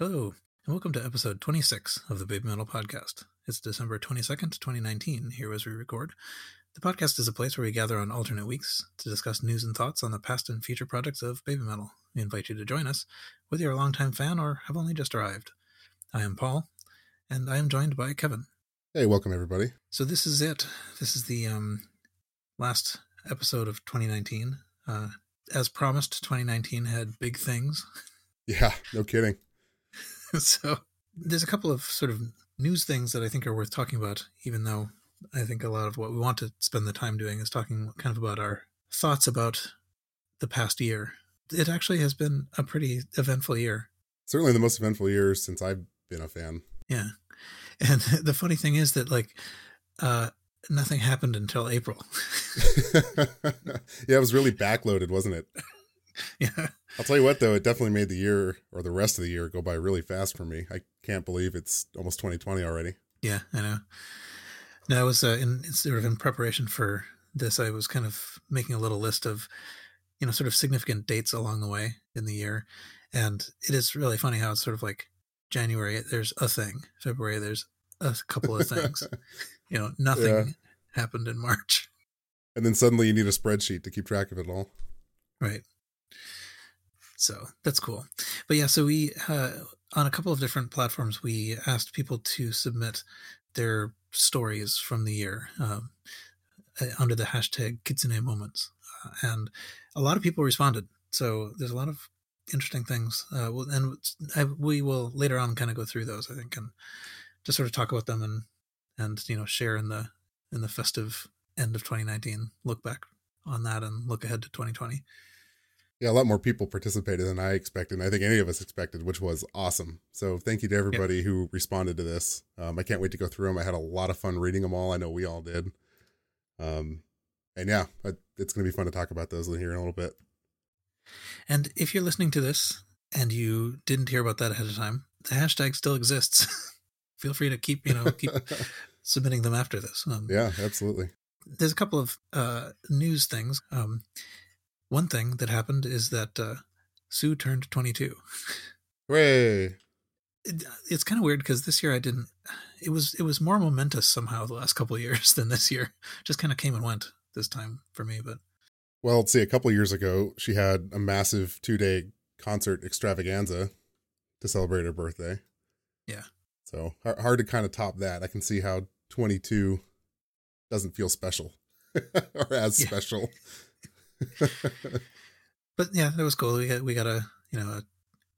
Hello, and welcome to episode 26 of the Baby Metal Podcast. It's December 22nd, 2019, here as we record. The podcast is a place where we gather on alternate weeks to discuss news and thoughts on the past and future projects of Baby Metal. We invite you to join us, whether you're a longtime fan or have only just arrived. I am Paul, and I am joined by Kevin. Hey, welcome everybody. So this is it. This is the um, last episode of 2019. Uh, as promised, 2019 had big things. Yeah, no kidding. so there's a couple of sort of news things that I think are worth talking about, even though I think a lot of what we want to spend the time doing is talking kind of about our thoughts about the past year. It actually has been a pretty eventful year. Certainly the most eventful year since I've been a fan. Yeah. And the funny thing is that like uh nothing happened until April. yeah, it was really backloaded, wasn't it? yeah. I'll tell you what though, it definitely made the year or the rest of the year go by really fast for me. I can't believe it's almost 2020 already. Yeah, I know. No, I was uh, in sort of in preparation for this. I was kind of making a little list of, you know, sort of significant dates along the way in the year, and it is really funny how it's sort of like January there's a thing, February there's a couple of things, you know, nothing yeah. happened in March, and then suddenly you need a spreadsheet to keep track of it all. Right. So that's cool. But yeah, so we uh, on a couple of different platforms we asked people to submit their stories from the year um, uh, under the hashtag Kitsune Moments, uh, and a lot of people responded. So there's a lot of interesting things, uh, and I, we will later on kind of go through those. I think and just sort of talk about them and and you know share in the in the festive end of 2019, look back on that and look ahead to 2020. Yeah, a lot more people participated than I expected, and I think any of us expected, which was awesome. So thank you to everybody yep. who responded to this. Um, I can't wait to go through them. I had a lot of fun reading them all. I know we all did. Um, and yeah, it's going to be fun to talk about those in here in a little bit. And if you're listening to this and you didn't hear about that ahead of time, the hashtag still exists. Feel free to keep, you know, keep submitting them after this. Um, yeah, absolutely. There's a couple of uh, news things. Um, one thing that happened is that uh, Sue turned 22. Hooray! It, it's kind of weird because this year I didn't. It was it was more momentous somehow the last couple of years than this year. Just kind of came and went this time for me. But well, let's see. A couple years ago, she had a massive two day concert extravaganza to celebrate her birthday. Yeah. So hard to kind of top that. I can see how 22 doesn't feel special or as yeah. special but yeah, that was cool. We got we got a you know a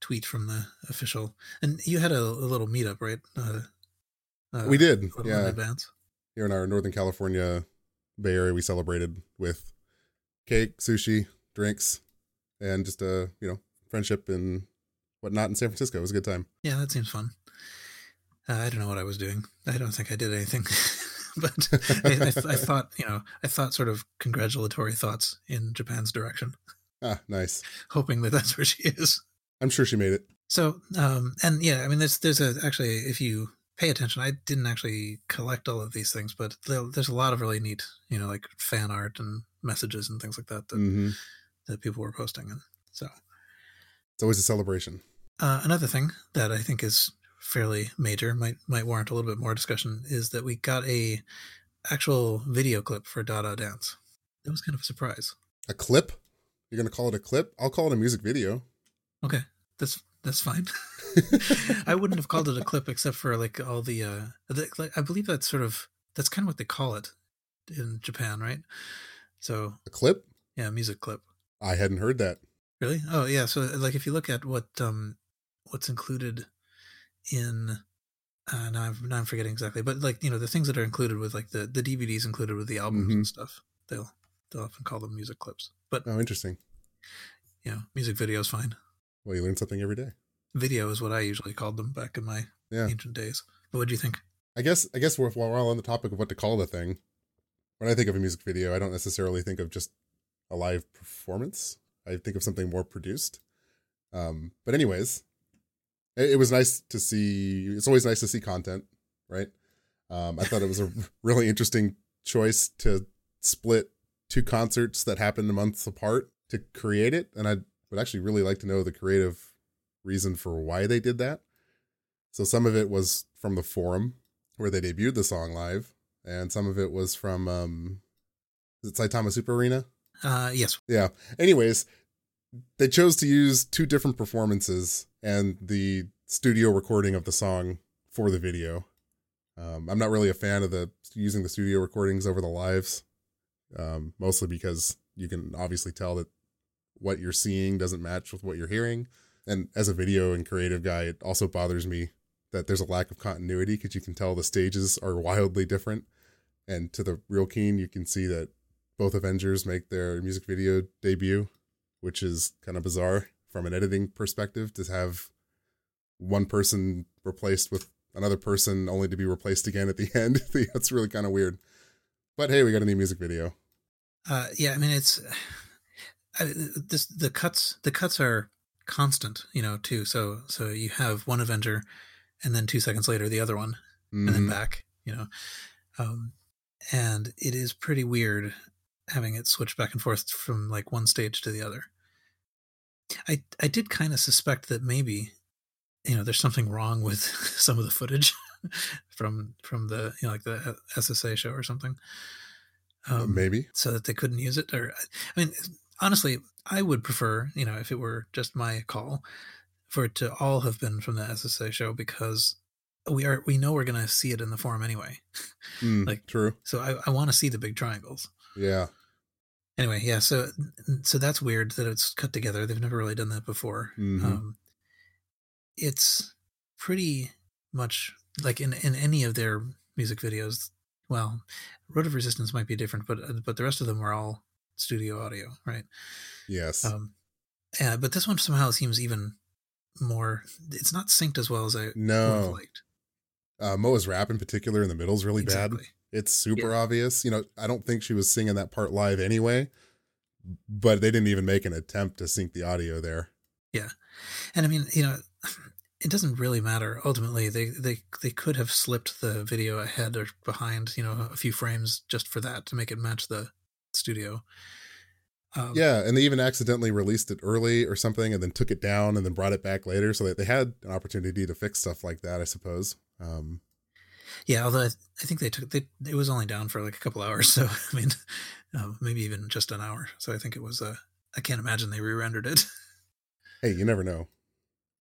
tweet from the official, and you had a, a little meetup, right? Uh, uh, we did, yeah. In advance here in our Northern California Bay Area, we celebrated with cake, sushi, drinks, and just a you know friendship and whatnot in San Francisco. It was a good time. Yeah, that seems fun. Uh, I don't know what I was doing. I don't think I did anything. but I, I, I, thought, you know, I thought sort of congratulatory thoughts in Japan's direction. Ah, nice. Hoping that that's where she is. I'm sure she made it. So, um, and yeah, I mean, there's there's a actually, if you pay attention, I didn't actually collect all of these things, but there's a lot of really neat, you know, like fan art and messages and things like that that mm-hmm. that people were posting, and so it's always a celebration. Uh, another thing that I think is fairly major, might might warrant a little bit more discussion, is that we got a actual video clip for Dada Dance. That was kind of a surprise. A clip? You're gonna call it a clip? I'll call it a music video. Okay, that's that's fine. I wouldn't have called it a clip except for like all the uh the, like I believe that's sort of that's kind of what they call it in Japan, right? So a clip? Yeah, music clip. I hadn't heard that. Really? Oh yeah. So like if you look at what um what's included in uh, now, I'm, now I'm forgetting exactly, but like you know the things that are included with like the the DVDs included with the albums mm-hmm. and stuff. They'll they'll often call them music clips. But oh, interesting. You know, music video is fine. Well, you learn something every day. Video is what I usually called them back in my yeah. ancient days. But what do you think? I guess I guess while we're all on the topic of what to call the thing, when I think of a music video, I don't necessarily think of just a live performance. I think of something more produced. Um, but anyways, it, it was nice to see. It's always nice to see content, right? Um, I thought it was a really interesting choice to split two concerts that happened months apart to create it, and I would actually really like to know the creative reason for why they did that. So some of it was from the forum where they debuted the song live, and some of it was from um, is it Saitama Super Arena? Uh, yes. Yeah. Anyways, they chose to use two different performances and the studio recording of the song for the video. Um, I'm not really a fan of the using the studio recordings over the lives, um, mostly because you can obviously tell that what you're seeing doesn't match with what you're hearing. And as a video and creative guy, it also bothers me that there's a lack of continuity because you can tell the stages are wildly different. And to the real keen, you can see that both Avengers make their music video debut, which is kind of bizarre from an editing perspective to have one person replaced with another person only to be replaced again at the end. That's really kind of weird. But hey, we got a new music video. Uh, yeah, I mean it's I, this the cuts the cuts are constant, you know, too. So so you have one Avenger, and then two seconds later the other one, mm-hmm. and then Mm-hmm. back, you know, um, and it is pretty weird having it switch back and forth from like one stage to the other. I I did kind of suspect that maybe you know there's something wrong with some of the footage from from the you know like the SSA show or something. Um, Maybe. so that they couldn't use it or I mean honestly I would prefer you know if it were just my call for it to all have been from the SSA show because we are we know we're going to see it in the forum anyway Mm, Like- true. so I, I want to see the big triangles Yeah. Anyway yeah so so that's weird that it's cut together they've never really done that before Mhm. um it's pretty much like in in any of their music videos well road of resistance might be different but but the rest of them are all studio audio right Yes. um yeah but this one somehow seems even more it's not synced as well as i would have no. liked Uh, Moa's rap in particular in the middle is really bad. It's super obvious. You know, I don't think she was singing that part live anyway, but they didn't even make an attempt to sync the audio there. Yeah. And i mean you know it doesn't really matter ultimately they they they could have slipped the video ahead or behind you know a few frames just for that to make it match the studio um, Yeah, and they even accidentally released it early or something and then took it down and then brought it back later so that they had an opportunity to fix stuff like that, I suppose. Um, yeah although i, I think they took they, it was only down for like a couple hours so i mean uh, maybe even just an hour so i think it was uh i can't imagine they re-rendered it hey, you never know.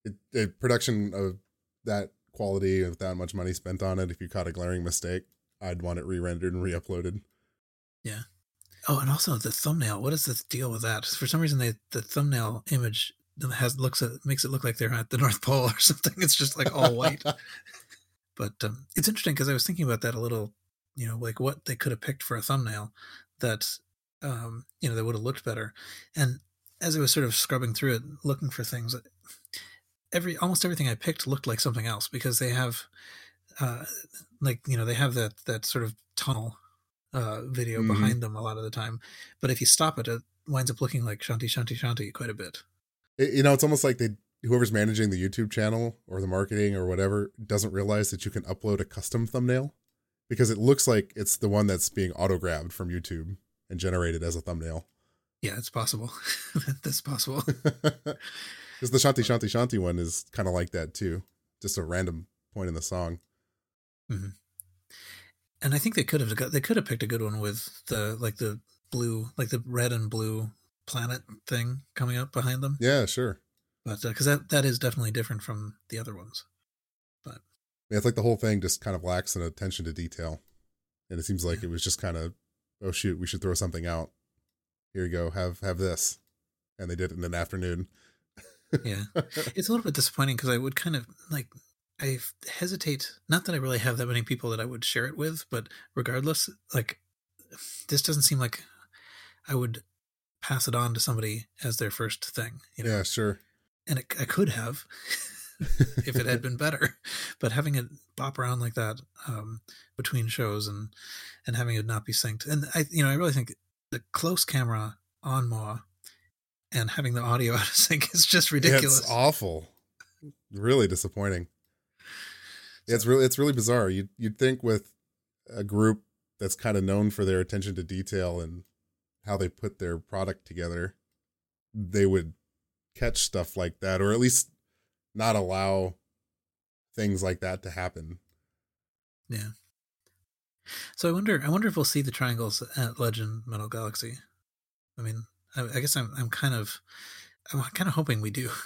It, a production of that quality with that much money spent on it, if you caught a glaring mistake, I'd want it re-rendered and re-uploaded. Yeah. Oh, and also the thumbnail. What is the deal with that? For some reason, they the thumbnail image has looks at makes it look like they're at the North Pole or something. It's just like all white. But um, it's interesting because I was thinking about that a little. You know, like what they could have picked for a thumbnail that um, you know that would have looked better. And as I was sort of scrubbing through it, looking for things, every almost everything I picked looked like something else because they have, uh, like you know, they have that that sort of tunnel uh, video Mhm. behind them a lot of the time. But if you stop it, it winds up looking like Shanti Shanti Shanti quite a bit. It- you know, it's almost like they whoever's managing the YouTube channel or the marketing or whatever doesn't realize that you can upload a custom thumbnail because it looks like it's the one that's being auto grabbed from YouTube and generated as a thumbnail. Yeah, it's possible. That's possible. Because the Shanti Shanti Shanti one is kind of like that too, just a random point in the song. Mm-hmm. and I think they could have got they could have picked a good one with the like the blue like the red and blue planet thing coming up behind them. Yeah, sure. But uh, because that that is definitely different from the other ones. Yeah, it's like the whole thing just kind of lacks an attention to detail, and it seems like Yeah. it was just kind of, oh shoot, we should throw something out. Here you go, have have this, and they did it in an afternoon. Yeah. it's a little bit disappointing because I would kind of like I hesitate. Not that I really have that many people that I would share it with, but regardless, like this doesn't seem like I would pass it on to somebody as their first thing. You know, yeah, sure. And it, I could have if it had been better, but having it bop around like that um, between shows and and having it not be synced, and I you know I really think the close camera on Moa and having the audio out of sync is just ridiculous. It's awful. Really disappointing. It's really it's really bizarre. You'd you'd think with a group that's kind of known for their attention to detail and how they put their product together, they would catch stuff like that, or at least not allow things like that to happen. Yeah. So I wonder. I wonder if we'll see the triangles at Legend Metal Galaxy. I mean, I, I guess I'm. I'm kind of. I'm kind of hoping we do.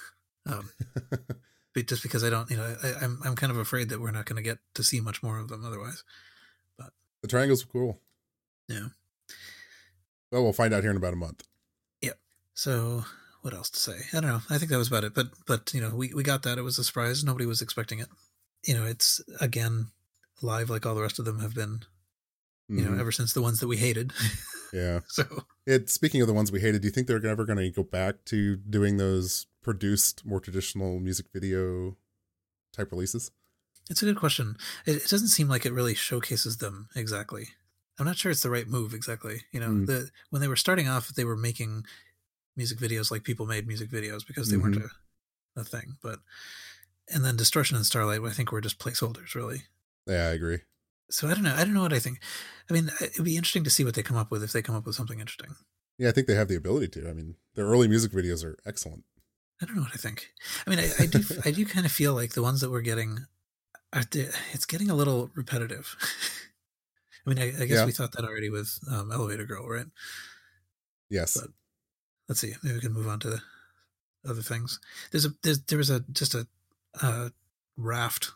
Um, but just because I don't, you know, I, I'm I'm kind of afraid that we're not going to get to see much more of them otherwise. But the triangles are cool. Yeah. Well, we'll find out here in about a month. Yep. So what else to say? I don't know. I think that was about it. But but you know, we we got that. It was a surprise. Nobody was expecting it. You know, it's again live like all the rest of them have been. You mm-hmm. know, ever since the ones that we hated. Yeah. so it. Speaking of the ones we hated, do you think they're ever going to go back to doing those produced, more traditional music video type releases? It's a good question. It, it doesn't seem like it really showcases them exactly. I'm not sure it's the right move exactly. You know, mm. the when they were starting off, they were making music videos like people made music videos because they mm-hmm. weren't a, a thing. But and then Distortion and Starlight, I think were just placeholders, really. Yeah, I agree. So I don't know. I don't know what I think. I mean, it'd be interesting to see what they come up with if they come up with something interesting. Yeah, I think they have the ability to. I mean, their early music videos are excellent. I don't know what I think. I mean, I, I do. I do kind of feel like the ones that we're getting, are it's getting a little repetitive. I mean, I, I guess yeah. we thought that already with um, Elevator Girl, right? Yes. But let's see. Maybe we can move on to other things. There's a there's, there was a just a uh, raft.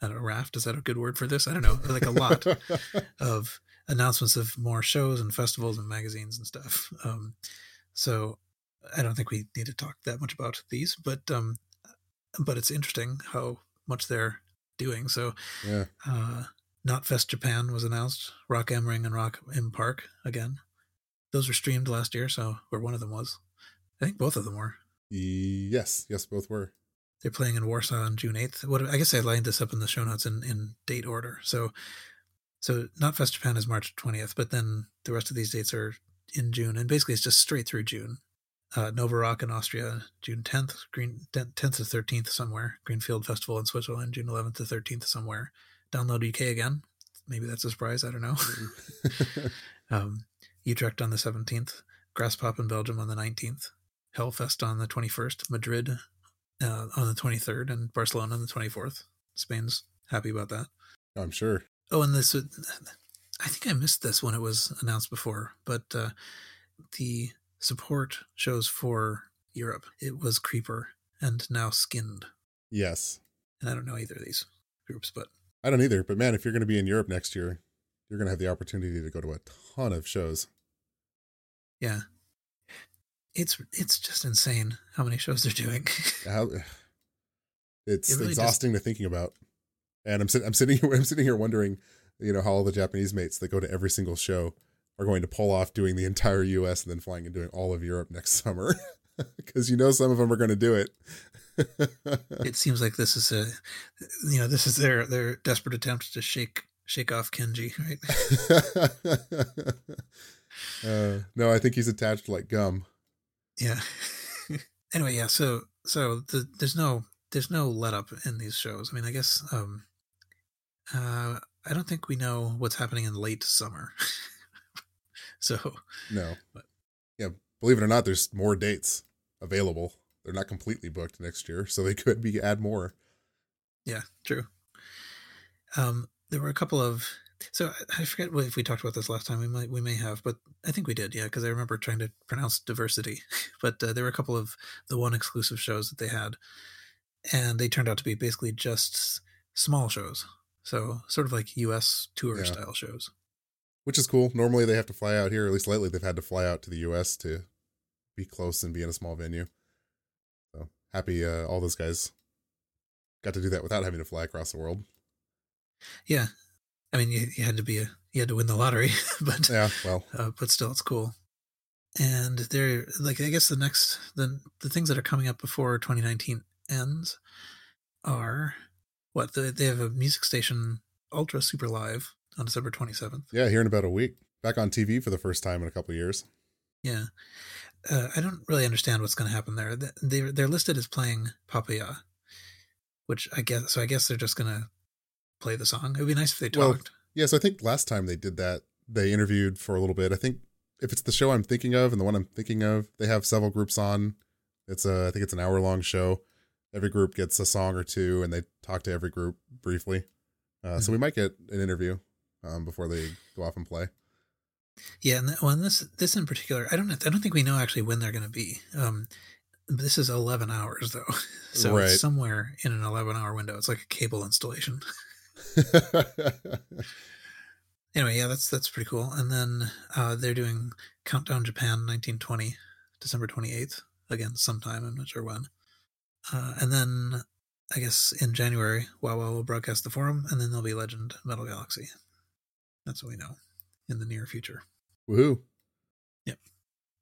I don't know, raft. Is that a good word for this? I don't know. Like a lot of announcements of more shows and festivals and magazines and stuff. Um, so I don't think we need to talk that much about these, but um, but it's interesting how much they're doing. So yeah. Uh, Knotfest Japan was announced. Rock am Ring and Rock im Park again. Those were streamed last year, so or one of them was. I think both of them were. Yes, yes, both were. They're playing in Warsaw on June eighth. What I guess I lined this up in the show notes in, in date order. So, so Knotfest Japan is March twentieth, but then the rest of these dates are in June, and basically it's just straight through June. Uh, Nova Rock in Austria, June 10th, Green 10th to 13th somewhere. Greenfield Festival in Switzerland, June 11th to 13th somewhere. Download UK again. Maybe that's a surprise. I don't know. um, Utrecht on the 17th, Graspop in Belgium on the 19th, Hellfest on the 21st, Madrid uh, on the 23rd, and Barcelona on the 24th. Spain's happy about that. I'm sure. Oh, and this, I think I missed this when it was announced before, but uh, the support shows for Europe, it was Creeper and now Skinned. Yes. And I don't know either of these groups, but I don't either. But man, if you're going to be in Europe next year, you're going to have the opportunity to go to a ton of shows. Yeah. It's it's just insane how many shows they're doing. how, it's it really exhausting just, to thinking about. And I'm sitting I'm sitting here I'm sitting here wondering, you know, how all the Japanese mates that go to every single show are going to pull off doing the entire US and then flying and doing all of Europe next summer. Because you know some of them are going to do it. it seems like this is a you know, this is their their desperate attempt to shake shake off Kenji, right? Uh, no, I think he's attached like gum. Yeah. anyway, yeah, so so the, there's no there's no let up in these shows. I mean, I guess um uh I don't think we know what's happening in late summer. So no, but yeah, believe it or not, there's more dates available. They're not completely booked next year, so they could be add more. Yeah, true. Um, there were a couple of so I forget if we talked about this last time. We might we may have, but I think we did. Yeah, because I remember trying to pronounce diversity. but uh, there were a couple of the one exclusive shows that they had, and they turned out to be basically just small shows. So sort of like U.S. tour yeah. style shows which is cool. Normally they have to fly out here. At least lately they've had to fly out to the U.S. to be close and be in a small venue. So happy uh, all those guys got to do that without having to fly across the world. Yeah, I mean you, you had to be a you had to win the lottery, but yeah, well, uh, but still it's cool. And they're like I guess the next the the things that are coming up before 2019 ends are what the, they have a music station ultra super live on December 27th. Yeah, here in about a week. Back on TV for the first time in a couple years. Yeah. Uh, I don't really understand what's going to happen there. They're, they're listed as playing Papaya, which I guess, so I guess they're just going to play the song. It would be nice if they talked. Well, yes, I think last time they did that, they interviewed for a little bit. I think if it's the show I'm thinking of and the one I'm thinking of, they have several groups on. It's a, I think it's an hour long show. every group gets a song or two, and they talk to every group briefly. Uh, mm-hmm. So we might get an interview um, before they go off and play. Yeah, and well, this this in particular, I don't I don't think we know actually when they're going to be. Um, this is eleven hours though, so right. it's somewhere in an eleven hour window. It's like a cable installation. anyway, yeah, that's that's pretty cool. And then uh, they're doing Countdown Japan 1920, December 28th. Again, sometime I'm not sure when. Uh, and then I guess in January, WoW will broadcast the forum, and then there'll be Legend Metal Galaxy. That's what we know in the near future. Woohoo! Yep.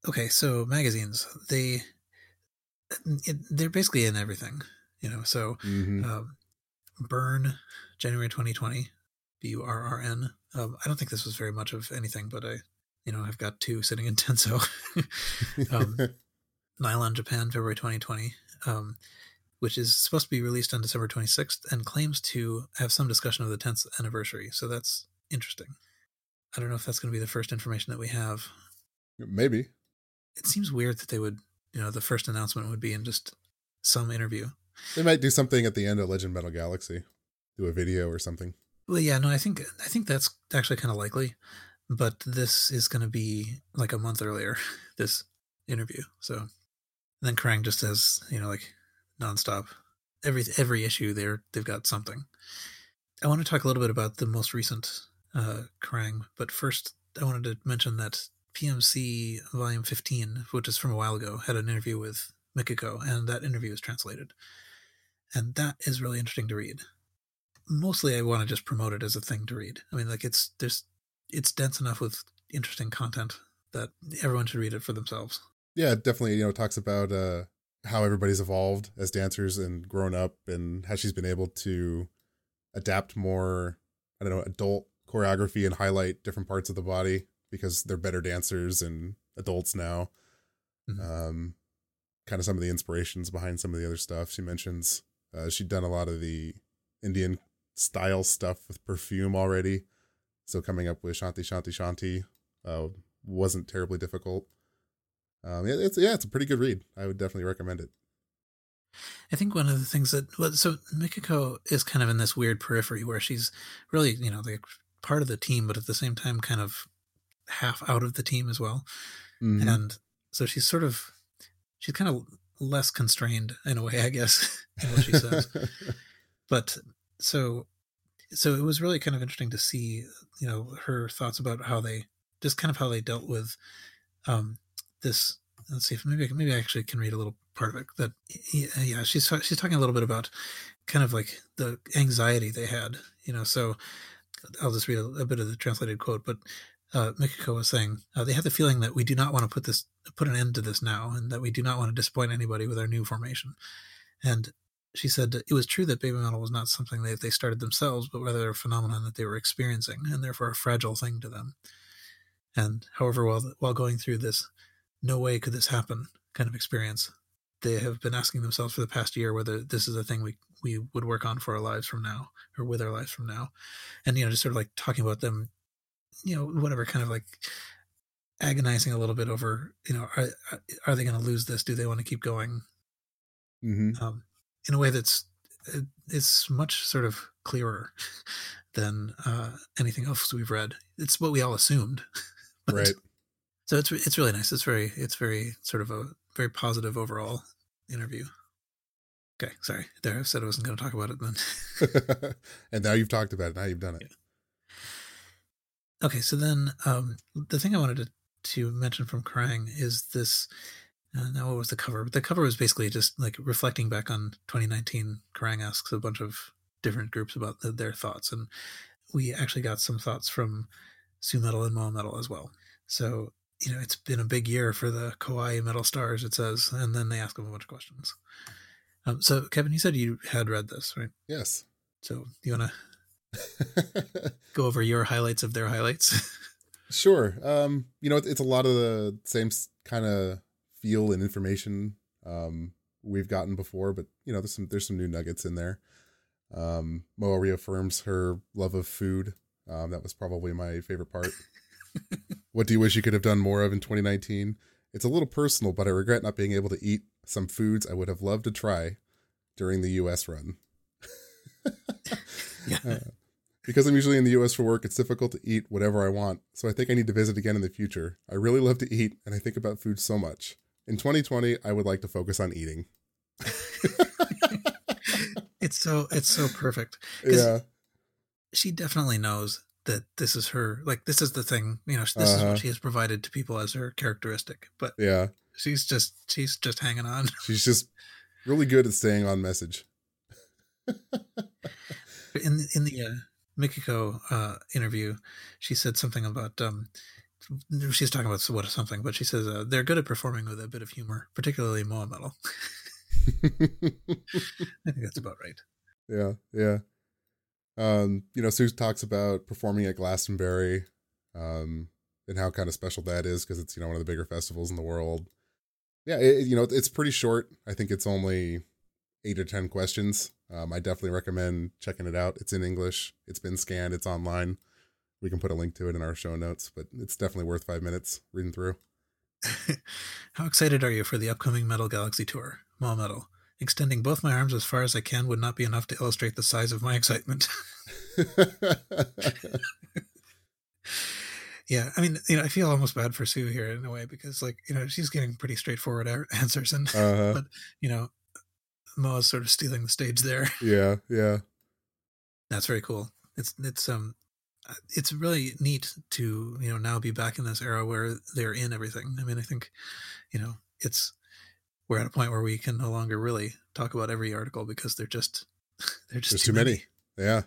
Okay, so magazines they they're basically in everything, you know. So mm-hmm. um, Burn, January 2020, B U R R N. Um, I don't think this was very much of anything, but I, you know, I've got two sitting in Tenso. um, Nylon Japan, February 2020, um, which is supposed to be released on December 26th and claims to have some discussion of the 10th anniversary. So that's interesting. I don't know if that's going to be the first information that we have. Maybe. It seems weird that they would, you know, the first announcement would be in just some interview. They might do something at the end of Legend Metal Galaxy, do a video or something. Well, yeah, no, I think I think that's actually kind of likely, but this is going to be like a month earlier. This interview, so then Kerrang just says, you know, like nonstop, every every issue there they've got something. I want to talk a little bit about the most recent uh, Kerrang, but first I wanted to mention that PMC Volume 15, which is from a while ago, had an interview with Mikiko, and that interview is translated. And that is really interesting to read. Mostly I want to just promote it as a thing to read. I mean, like it's there's it's dense enough with interesting content that everyone should read it for themselves. Yeah, definitely, you know, talks about uh how everybody's evolved as dancers and grown up and how she's been able to adapt more, I don't know, adult choreography and highlight different parts of the body because they're better dancers and adults now. Mm-hmm. Um, kind of some of the inspirations behind some of the other stuff she mentions. Uh, she'd done a lot of the Indian style stuff with perfume already, so coming up with Shanti Shanti Shanti uh, wasn't terribly difficult. Um, yeah, it's yeah, it's a pretty good read. I would definitely recommend it. I think one of the things that well, so Mikiko is kind of in this weird periphery where she's really you know like part of the team, but at the same time kind of half out of the team as well, mm-hmm. and so she's sort of she's kind of less constrained in a way, I guess, in what she says. but so so it was really kind of interesting to see, you know, her thoughts about how they just kind of how they dealt with um this let's see if maybe maybe I actually can read a little part of it that yeah she's she's talking a little bit about kind of like the anxiety they had you know so I'll just read a, a bit of the translated quote but uh, Mikiko was saying, uh, they had the feeling that we do not want to put this put an end to this now, and that we do not want to disappoint anybody with our new formation. And she said it was true that baby metal was not something that they started themselves, but rather a phenomenon that they were experiencing, and therefore a fragile thing to them. And however, while while going through this, no way could this happen kind of experience, they have been asking themselves for the past year whether this is a thing we we would work on for our lives from now or with our lives from now, and you know, just sort of like talking about them you know, whatever kind of like agonizing a little bit over, you know, are, are they going to lose this? Do they want to keep going? Mm-hmm. Um, in a way that's uh, it's much sort of clearer than uh, anything else we've read. It's what we all assumed, but, right? So it's it's really nice. It's very it's very sort of a very positive overall interview. Okay, sorry. There, I said I wasn't going to talk about it then. and now you've talked about it. Now you've done it. Yeah. Okay, so then um, the thing I wanted to, to mention from Kerrang is this. Uh, now, what was the cover? But the cover was basically just like reflecting back on 2019. Kerrang asks a bunch of different groups about the, their thoughts, and we actually got some thoughts from Su-metal and Moa-metal as well. So you know, it's been a big year for the Kawaii Metal Stars. It says, and then they ask them a bunch of questions. Um, so, Kevin, you said you had read this, right? Yes. So, you want to go over your highlights of their highlights. sure. Um, you know, it's a lot of the same kind of feel and information um, we've gotten before, but you know, there's some there's some new nuggets in there. Um, Moa reaffirms her love of food. Um, that was probably my favorite part. what do you wish you could have done more of in 2019? It's a little personal, but I regret not being able to eat some foods I would have loved to try. during the US run. Yeah. Uh, because I'm usually in the US for work, it's difficult to eat whatever I want. So I think I need to visit again in the future. I really love to eat and I think about food so much. In 2020, I would like to focus on eating. it's so it's so perfect. Yeah. She definitely knows that this is her like this is the thing, you know, this is Uh-huh. what she has provided to people as her characteristic. But Yeah. she's just she's just hanging on. She's just really good at staying on message. in in the uh, Mikiko uh, interview, she said something about um, she's talking about what something, but she says uh, they're good at performing with a bit of humor, particularly Moa Metal. I think that's about right. yeah, yeah. Um, you know, Sue talks about performing at Glastonbury, um, and how kind of special that is because it's you know one of the bigger festivals in the world. Yeah, it, you know it's pretty short. I think it's only eight or ten questions. Um, I definitely recommend checking it out. It's in English. It's been scanned. It's online. We can put a link to it in our show notes, but it's definitely worth five minutes reading through. How excited are you for the upcoming Metal Galaxy tour, Moa Metal? Extending both my arms as far as I can would not be enough to illustrate the size of my excitement. yeah, I mean, you know, I feel almost bad for Sue here in a way because, like, you know, she's getting pretty straightforward answers, and uh-huh. but you know, Moa's sort of stealing the stage there. Yeah, yeah. That's very cool. It's it's um it's really neat to you know now be back in this era where they're in everything. I mean, I think you know it's we're at a point where we can no longer really talk about every article because they're just they're just There's too, too many. many. Yeah.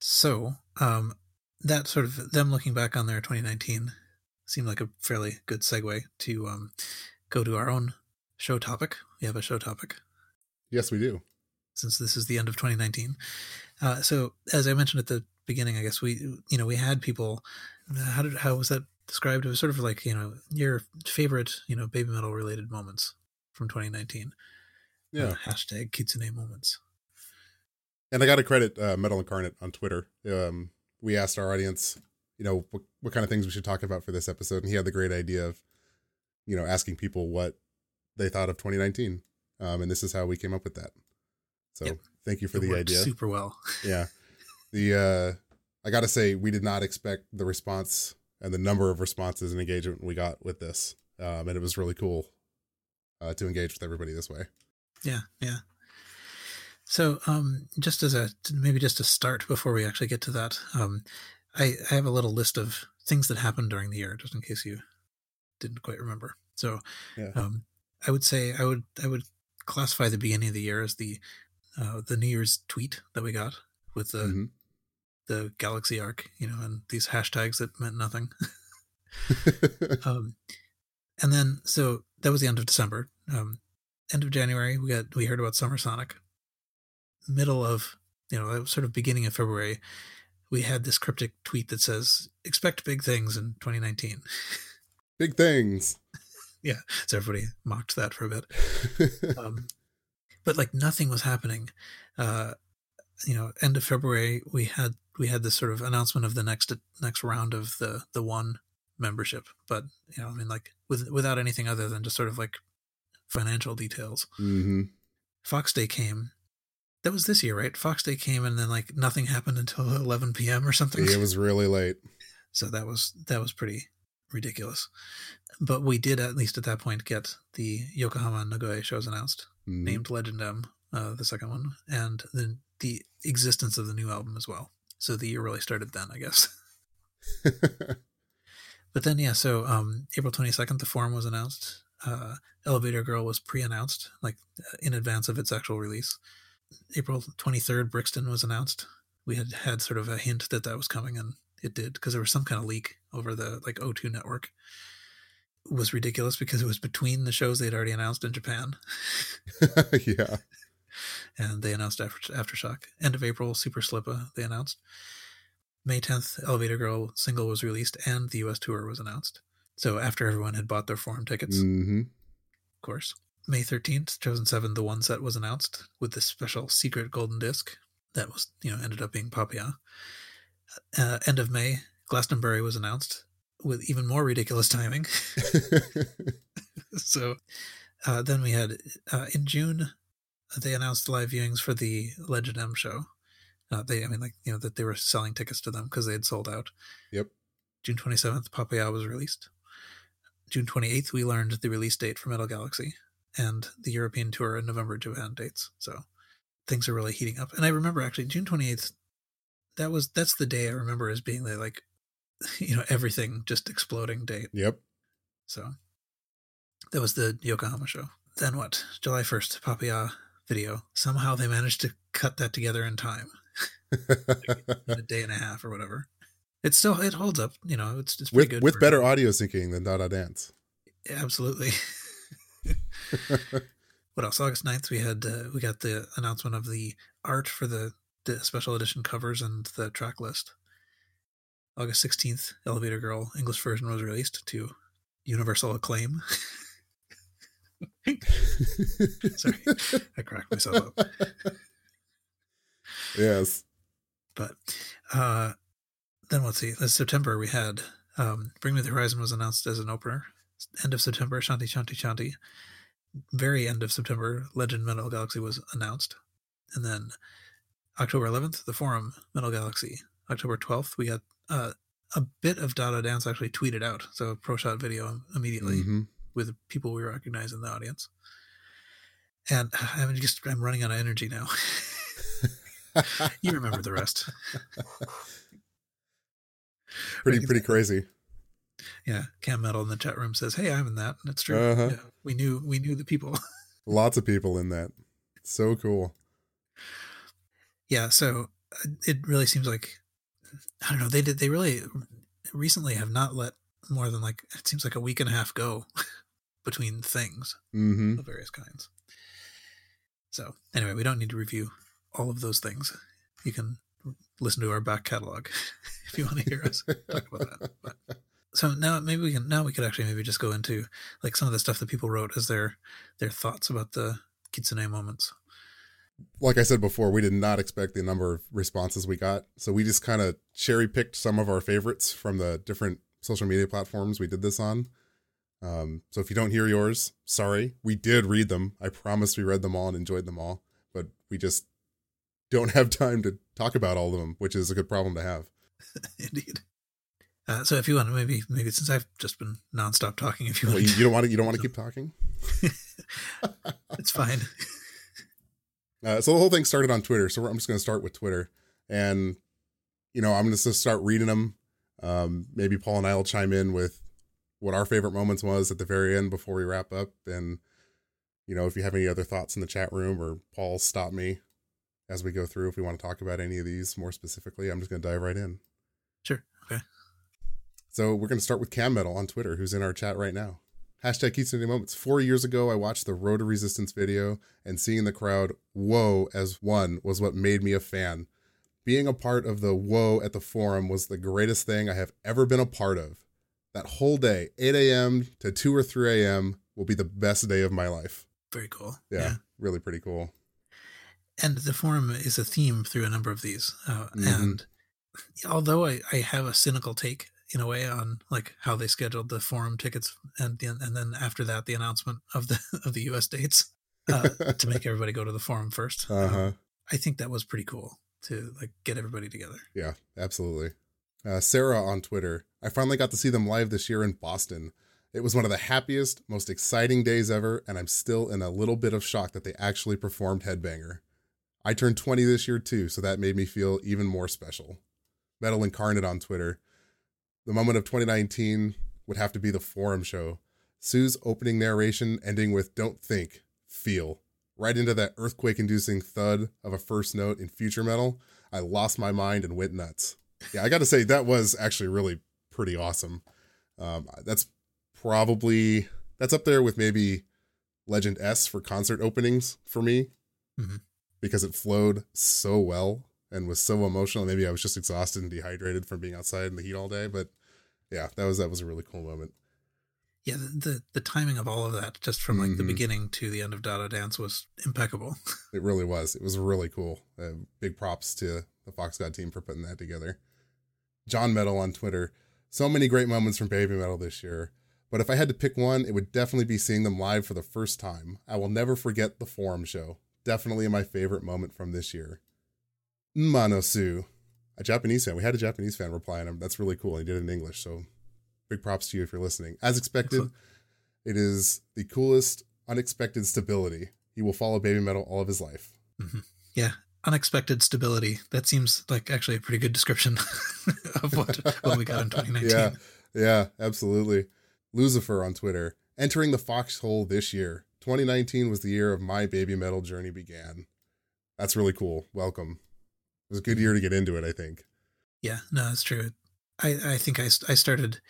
So um that sort of them looking back on their 2019 seemed like a fairly good segue to um go to our own show topic. We have a show topic Yes, we do. since this is the end of 2019. Uh, so as I mentioned at the beginning, I guess we, you know, we had people. How did how was that described? It was sort of like you know your favorite you know baby metal related moments from 2019. Yeah. Uh, hashtag Kitsune moments. And I got to credit uh, Metal Incarnate on Twitter. Um, we asked our audience, you know, what, what kind of things we should talk about for this episode, and he had the great idea of, you know, asking people what they thought of 2019, um, and this is how we came up with that. So Yep. thank you for It the idea. super well. Yeah, the uh, I got to say we did not expect the response and the number of responses and engagement we got with this, um, and it was really cool uh, to engage with everybody this way. Yeah, yeah. So, um, just as a maybe just to start before we actually get to that, um, I, I have a little list of things that happened during the year, just in case you didn't quite remember. So, Yeah. um, I would say I would I would classify the beginning of the year as the uh, the New Year's tweet that we got with the Mhm. The Galaxy Arc, you know, and these hashtags that meant nothing. um, and then so that was the end of December. Um, end of January, we got we heard about Summer Sonic. Middle of you know, sort of beginning of February, we had this cryptic tweet that says, "Expect big things in 2019." Big things. Yeah, so everybody mocked that for a bit. Um, but like nothing was happening. Uh, you know, end of February, we had we had this sort of announcement of the next next round of the the one membership, but you know, I mean, like with without anything other than just sort of like financial details. hmm Fox Day came. That was this year, right? Fox Day came, and then like nothing happened until 11 p.m. or something. It was really late. So that was that was pretty ridiculous. But we did at least at that point get the Yokohama and Nagoya shows announced, Mhm. named Legend M, uh, the second one, and then the existence of the new album as well. So the year really started then, I guess. But then yeah, so um, April 22nd, the forum was announced. Uh, Elevator Girl was pre-announced, like in advance of its actual release. April 23rd, Brixton was announced. We had had sort of a hint that that was coming, and it did because there was some kind of leak over the like O2 network. It was ridiculous because it was between the shows they'd already announced in Japan, yeah. And they announced after aftershock. End of April, Super Slippa they announced. May 10th, Elevator Girl single was released, and the U.S. tour was announced. So after everyone had bought their forum tickets, hmm of course. May 13th, Chosen 7, the one set was announced with this special secret golden disc that was, you know, ended up being Papaya. Uh, end of May, Glastonbury was announced with even more ridiculous timing. so uh, then we had uh, in June, they announced live viewings for the Legend M show. Uh, they, I mean, like you know that they were selling tickets to them because they had sold out. Yep. June twenty seventh, Papaya was released. June twenty eighth, we learned the release date for Metal Galaxy and the European tour in November Japan dates. So things are really heating up. And I remember actually June twenty eighth. That was that's the day I remember as being the like, you know, everything just exploding date. Yep. So that was the Yokohama show. Then what? July 1st, Papaya video. Somehow they managed to cut that together in time. in a day and a half or whatever. It still it holds up, you know, it's it's pretty with good. with better audio syncing than Da Da Dance. Absolutely. what else? August 9th we had uh, we got the announcement of the art for the, the special edition covers and the track list. August 16th, Elevator Girl English version was released to universal acclaim. Sorry, I cracked myself up. yes. But uh, then let's see. September we had um, Bring Me the Horizon was announced as an opener. End of September, Shanti Shanti Shanti. Very end of September, Legend Metal Galaxy was announced, and then October 11th, the forum Metal Galaxy. October 12th, we got uh, a bit of Dada Dance actually tweeted out, so a pro shot video immediately Mhm. With people we recognize in the audience. And I'm just I'm running out of energy now. you remember the rest. pretty pretty crazy. Yeah, Cam Metal in the chat room says, "Hey, I'm in that." And it's true. Uh-huh. Yeah, we knew we knew the people. Lots of people in that. So cool. yeah, so uh, it really seems like I don't know. They did. They really recently have not let more than like it seems like a week and a half go between things hmm of various kinds. So anyway, we don't need to review all of those things. You can listen to our back catalog if you want to hear us talk about that. But, so now maybe we can now we could actually maybe just go into like some of the stuff that people wrote as their their thoughts about the kitsune moments. Like I said before, we did not expect the number of responses we got. So we just kind of cherry picked some of our favorites from the different social media platforms we did this on. Um, so if you don't hear yours, sorry. We did read them. I promise we read them all and enjoyed them all, but we just don't have time to talk about all of them, which is a good problem to have. Indeed. Uh, so if you want to maybe maybe since I've just been nonstop talking, if you Well, want, you, you don't want to you don't want to keep talking. it's fine. Uh, so the whole thing started on Twitter. So I'm just going to start with Twitter, and you know I'm going to start reading them. Um, maybe Paul and I will chime in with what our favorite moments was at the very end before we wrap up, and you know if you have any other thoughts in the chat room or Paul stop me as we go through if we want to talk about any of these more specifically. I'm just going to dive right in. Sure. Okay. So we're going to start with Cam Metal on Twitter, who's in our chat right now. Hashtag Kitsune Moments. Four years ago, I watched the Road to Resistance video, and seeing the crowd whoa as one was what made me a fan. Being a part of the whoa at the forum was the greatest thing I have ever been a part of. That whole day, 8 a.m. to 2 or 3 a.m., will be the best day of my life. Very cool. Yeah, really pretty cool. and the forum is a theme through a number of these uh, Mhm. and although I, I have a cynical take in a way on like how they scheduled the forum tickets and the, and then after that the announcement of the of the us dates uh, to make everybody go to the forum first Uh huh. i think that was pretty cool to like get everybody together Yeah, absolutely. Uh, Sarah on Twitter. I finally got to see them live this year in Boston. It was one of the happiest, most exciting days ever, and I'm still in a little bit of shock that they actually performed Headbanger. I turned 20 this year too, so that made me feel even more special. Metal Incarnate on Twitter. The moment of 2019 would have to be the forum show. Sue's opening narration ending with Don't think, feel. Right into that earthquake inducing thud of a first note in future metal. I lost my mind and went nuts. Yeah, I got to say that was actually really pretty awesome. Um, that's probably that's up there with maybe Legend S for concert openings for me Mhm. because it flowed so well and was so emotional. Maybe I was just exhausted and dehydrated from being outside in the heat all day, but yeah, that was that was a really cool moment. yeah the the, the timing of all of that just from like the Mhm. beginning to the end of dada dance was impeccable It really was. It was really cool. Uh, big props to the Fox God team for putting that together. John Metal on Twitter. So many great moments from Baby Metal this year. But if I had to pick one, it would definitely be seeing them live for the first time. I will never forget the forum show. definitely my favorite moment from this year. Manosu, a Japanese fan. We had a Japanese fan reply, and that's really cool. He did it in English, so big props to you if you're listening. As expected, it is the coolest, unexpected stability. He will follow baby metal all of his life. Mm-hmm. Yeah, unexpected stability. That seems like actually a pretty good description of what, what we got in 2019. Yeah, yeah, absolutely. Lucifer on Twitter, entering the foxhole this year. 2019 was the year of my baby metal journey began. That's really cool. Welcome. It was a good year to get into it, I think. Yeah, no, that's true. I, I think I, I started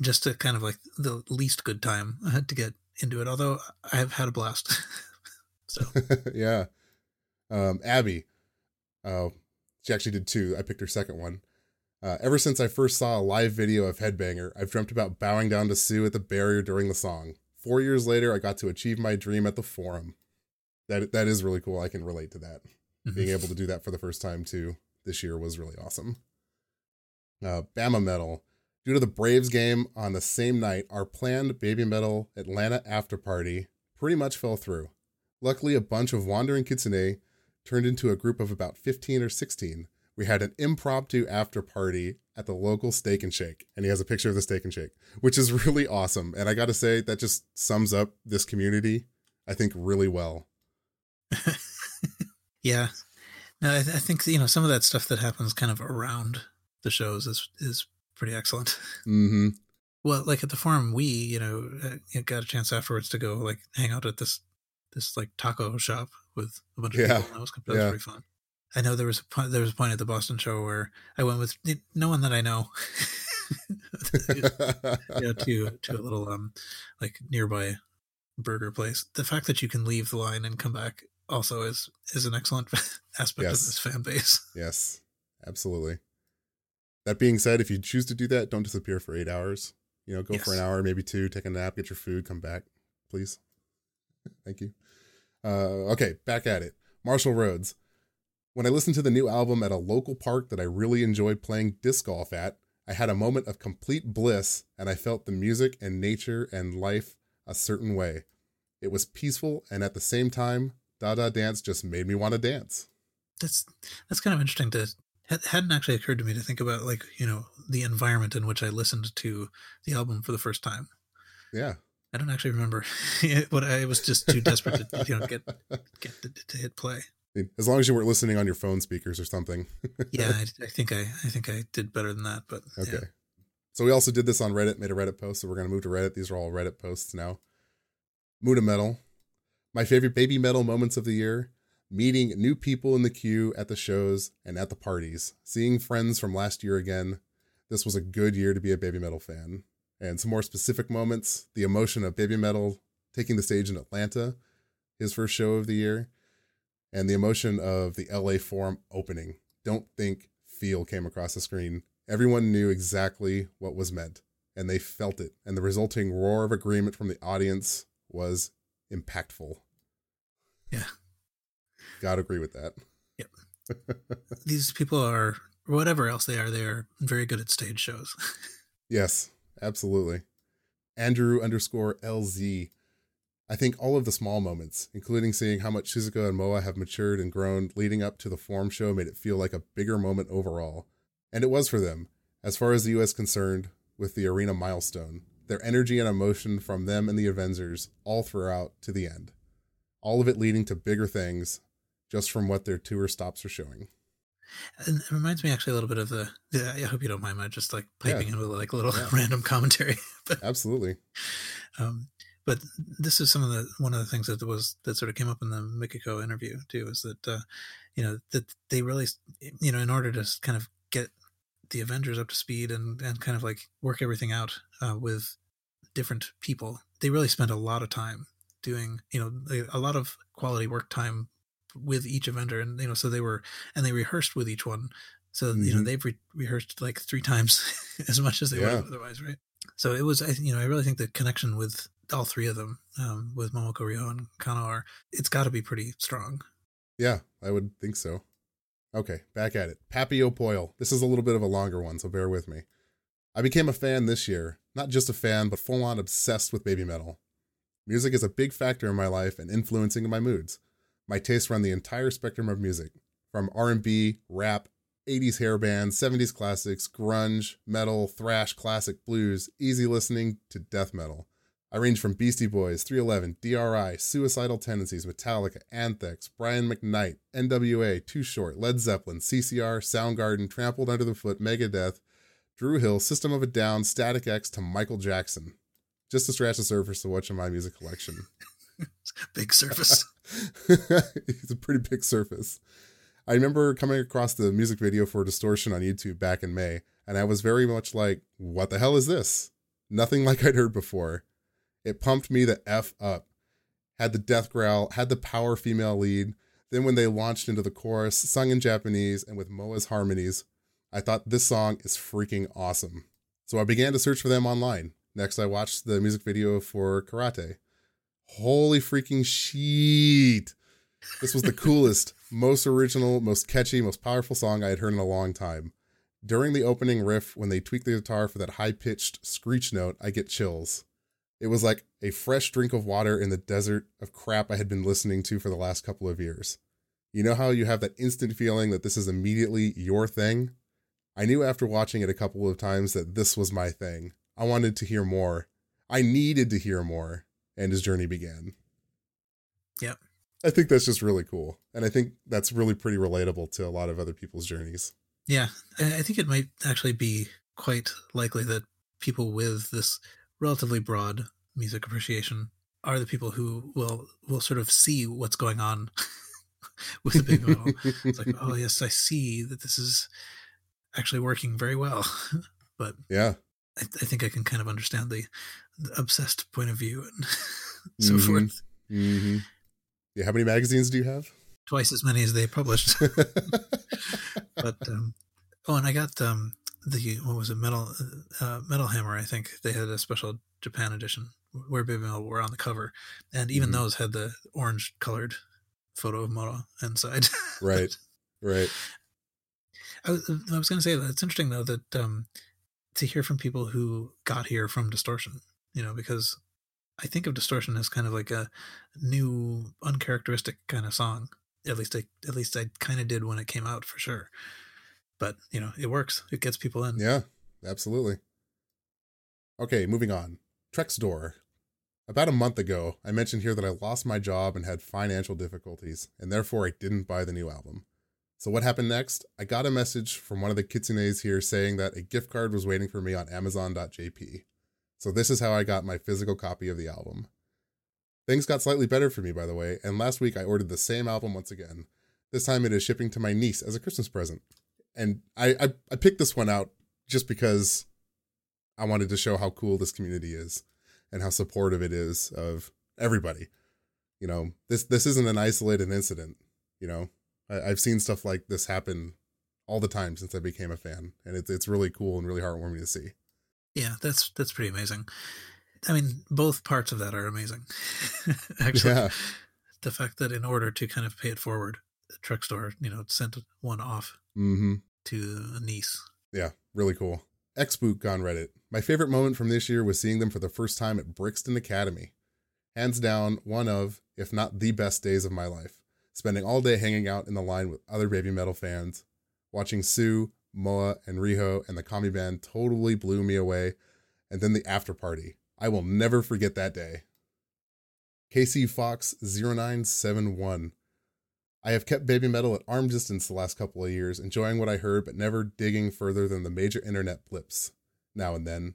just to kind of like the least good time I had to get into it, although I've had a blast. so, yeah. Um, Abby, uh, she actually did two. I picked her second one. Uh, ever since I first saw a live video of Headbanger, I've dreamt about bowing down to Su at the barrier during the song. Four years later, I got to achieve my dream at the forum. That that is really cool. I can relate to that. Mm-hmm. Being able to do that for the first time too this year was really awesome. Uh, Bama Metal. Due to the Braves game on the same night, our planned Baby Metal Atlanta after party pretty much fell through. Luckily, a bunch of wandering kitsune turned into a group of about 15 or 16. We had an impromptu after party at the local steak and shake. And he has a picture of the steak and shake, which is really awesome. And I got to say, that just sums up this community, I think, really well. yeah. No, I, th- I, think, you know, some of that stuff that happens kind of around the shows is, is pretty excellent. Mm-hmm. Well, like at the forum, we, you know, uh, got a chance afterwards to go like hang out at this, this like taco shop with a bunch of yeah. people. that was, that was yeah. pretty fun. I know there was a point, there was a point at the Boston show where I went with no one that I know, you know, to to a little um like nearby burger place. The fact that you can leave the line and come back also is is an excellent aspect yes. of this fan base. Yes, absolutely. That being said, if you choose to do that, don't disappear for eight hours. You know, go yes. for an hour, maybe two, take a nap, get your food, come back, please. Thank you. Uh, okay, back at it. Marshall Rhodes. When I listened to the new album at a local park that I really enjoyed playing disc golf at, I had a moment of complete bliss and I felt the music and nature and life a certain way. It was peaceful and at the same time, Dada Dance just made me want to dance. That's that's kind of interesting to hadn't actually occurred to me to think about like, you know, the environment in which I listened to the album for the first time. Yeah. I don't actually remember what I was just too desperate to you know get get to, to, hit play. As long as you weren't listening on your phone speakers or something. yeah, I, I, think I I think I did better than that. But okay. Yeah. So we also did this on Reddit, made a Reddit post. So we're gonna move to Reddit. These are all Reddit posts now. Muda Metal. My favorite baby metal moments of the year. Meeting new people in the queue at the shows and at the parties. Seeing friends from last year again. This was a good year to be a baby metal fan and some more specific moments the emotion of Baby Metal taking the stage in Atlanta, his first show of the year, and the emotion of the LA Forum opening. Don't think, feel came across the screen. Everyone knew exactly what was meant, and they felt it, and the resulting roar of agreement from the audience was impactful. Yeah. Gotta agree with that. Yep. These people are, whatever else they are, they are very good at stage shows. yes, absolutely. Andrew underscore LZ. I think all of the small moments, including seeing how much Suzuka and Moa have matured and grown leading up to the Forum show, made it feel like a bigger moment overall. And it was for them, as far as the US concerned, with the arena milestone. Their energy and emotion from them and the Avengers all throughout to the end. All of it leading to bigger things just from what their tour stops are showing. And it reminds me actually a little bit of the. I hope you don't mind my just like piping yeah. in with like a little yeah. random commentary. but, Absolutely. Um, but this is some of the one of the things that was that sort of came up in the Mikiko interview too is that uh, you know that they really you know in order to kind of get the Avengers up to speed and and kind of like work everything out uh, with different people, they really spent a lot of time doing you know a lot of quality work time with each Avenger, and you know, so they were and they rehearsed with each one. So mm-hmm. you know, mm-hmm. they've re- rehearsed like three times as much as they yeah. would otherwise, right? So it was, I you know, I really think the connection with all three of them, um, with Momoko Riho and Kano, are it's got to be pretty strong. Yeah, I would think so. Okay, back at it. Papio Poil. This is a little bit of a longer one, so bear with me. I became a fan this year. Not just a fan, but full on obsessed with baby metal. Music is a big factor in my life and influencing my moods. My tastes run the entire spectrum of music, from R&B, rap, 80s hair bands, 70s classics, grunge, metal, thrash, classic blues, easy listening to death metal. I range from Beastie Boys, 311, DRI, Suicidal Tendencies, Metallica, Anthrax, Brian McKnight, NWA, Too Short, Led Zeppelin, CCR, Soundgarden, Trampled Under the Foot, Megadeth, Dru Hill, System of a Down, Static X to Michael Jackson. Just to scratch the surface of what's in my music collection. big surface. it's a pretty big surface. I remember coming across the music video for Distortion on YouTube back in May, and I was very much like, what the hell is this? Nothing like I'd heard before. It pumped me the F up. Had the death growl, had the power female lead. Then when they launched into the chorus, sung in Japanese and with Moa's harmonies, I thought this song is freaking awesome. So I began to search for them online. Next, I watched the music video for Karate. Holy freaking shit. This was the coolest, most original, most catchy, most powerful song I had heard in a long time. During the opening riff, when they tweak the guitar for that high pitched screech note, I get chills. It was like a fresh drink of water in the desert of crap I had been listening to for the last couple of years. You know how you have that instant feeling that this is immediately your thing? I knew after watching it a couple of times that this was my thing. I wanted to hear more. I needed to hear more. And his journey began. Yep. I think that's just really cool. And I think that's really pretty relatable to a lot of other people's journeys. Yeah. I think it might actually be quite likely that people with this relatively broad music appreciation are the people who will will sort of see what's going on with the big metal. it's like, oh yes, I see that this is actually working very well. but yeah, I, I, think I can kind of understand the, the obsessed point of view and so mm-hmm. forth. Mm-hmm. Yeah, how many magazines do you have? Twice as many as they published. but um, oh, and I got um, the what was it metal uh, metal hammer i think they had a special japan edition where baby metal were on the cover and even mm-hmm. those had the orange colored photo of moto inside right right i was, I was going to say that it's interesting though that um to hear from people who got here from distortion you know because i think of distortion as kind of like a new uncharacteristic kind of song at least i at least i kind of did when it came out for sure but you know it works it gets people in yeah absolutely okay moving on Trexdor. About a month ago, I mentioned here that I lost my job and had financial difficulties, and therefore I didn't buy the new album. So what happened next? I got a message from one of the kitsunes here saying that a gift card was waiting for me on amazon.jp. So this is how I got my physical copy of the album. Things got slightly better for me, by the way, and last week I ordered the same album once again. This time it is shipping to my niece as a Christmas present and I, I I picked this one out just because I wanted to show how cool this community is and how supportive it is of everybody. You know, this this isn't an isolated incident. You know, I, I've seen stuff like this happen all the time since I became a fan, and it's it's really cool and really heartwarming to see. Yeah, that's that's pretty amazing. I mean, both parts of that are amazing. Actually, yeah. the fact that in order to kind of pay it forward, the truck store, you know, sent one off mm-hmm. to a niece. Yeah, really cool. Xbook on Reddit. My favorite moment from this year was seeing them for the first time at Brixton Academy. Hands down, one of, if not the best days of my life. Spending all day hanging out in the line with other baby metal fans, watching Su, Moa, and Riho and the Kami band totally blew me away, and then the after party. I will never forget that day. KC Fox 0971 I have kept baby metal at arm distance the last couple of years, enjoying what I heard, but never digging further than the major internet blips now and then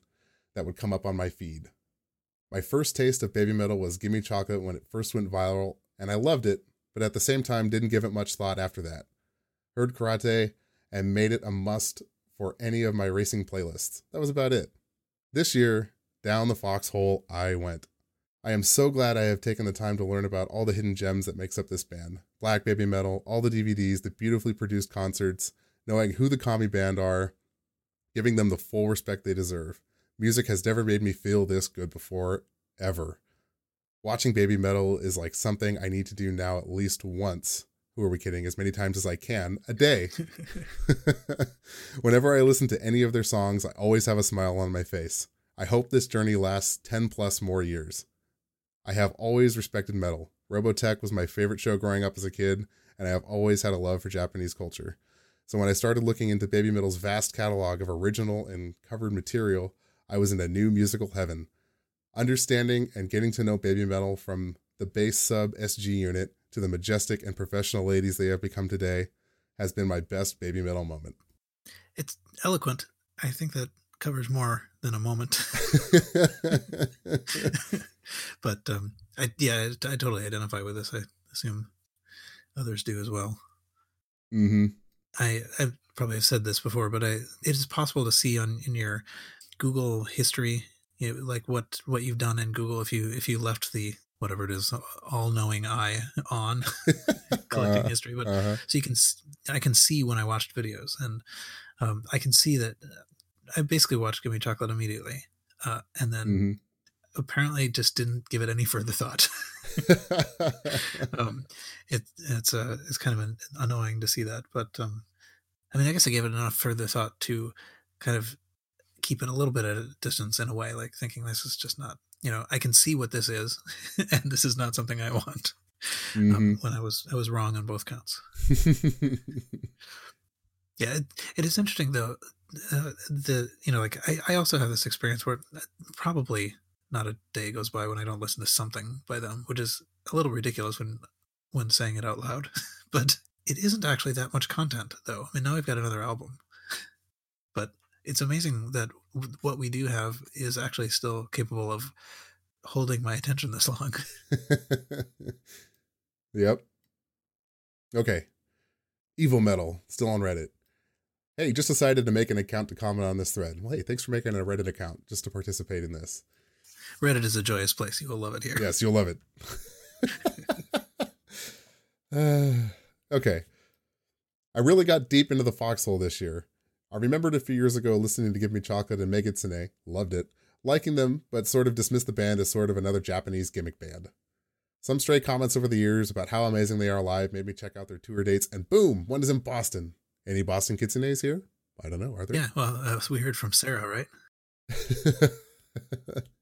that would come up on my feed. My first taste of baby metal was Gimme Chocolate when it first went viral, and I loved it, but at the same time didn't give it much thought after that. Heard karate and made it a must for any of my racing playlists. That was about it. This year, down the foxhole I went. I am so glad I have taken the time to learn about all the hidden gems that makes up this band. Black Baby Metal, all the DVDs, the beautifully produced concerts, knowing who the Kami band are, giving them the full respect they deserve. Music has never made me feel this good before, ever. Watching Baby Metal is like something I need to do now at least once. Who are we kidding? As many times as I can a day. Whenever I listen to any of their songs, I always have a smile on my face. I hope this journey lasts 10 plus more years. I have always respected metal. Robotech was my favorite show growing up as a kid, and I have always had a love for Japanese culture. So when I started looking into Baby Metal's vast catalog of original and covered material, I was in a new musical heaven. Understanding and getting to know Baby Metal from the bass sub SG unit to the majestic and professional ladies they have become today has been my best Baby Metal moment. It's eloquent. I think that covers more than a moment. but um, I, yeah, I, I, totally identify with this. I assume others do as well. Mm-hmm. I I probably have said this before, but I it is possible to see on in your Google history, you know, like what what you've done in Google if you if you left the whatever it is all knowing eye on collecting uh, history, but uh-huh. so you can I can see when I watched videos and um, I can see that I basically watched Give Me Chocolate immediately, uh, and then mm-hmm. apparently just didn't give it any further thought. um, it it's uh, it's kind of an, annoying to see that, but um, I mean, I guess I gave it enough further thought to kind of keep it a little bit at a distance in a way, like thinking this is just not, you know, I can see what this is, and this is not something I want. Um, mm-hmm. Um, when I was I was wrong on both counts. yeah, it, it is interesting though uh, the you know like I, I also have this experience where uh, probably not a day goes by when I don't listen to something by them, which is a little ridiculous when when saying it out loud. but it isn't actually that much content though. I mean now I've got another album. but it's amazing that what we do have is actually still capable of holding my attention this long. yep. Okay. Evil Metal, still on Reddit hey, just decided to make an account to comment on this thread. Well, hey, thanks for making a Reddit account just to participate in this. Reddit is a joyous place. You will love it here. Yes, you'll love it. uh, okay. I really got deep into the foxhole this year. I remembered a few years ago listening to Give Me Chocolate and Megitsune, loved it, liking them, but sort of dismissed the band as sort of another Japanese gimmick band. Some stray comments over the years about how amazing they are live made me check out their tour dates, and boom, one is in Boston. Any Boston Kitsunes here? I don't know. Are there? Yeah. Well, uh, we heard from Sarah, right?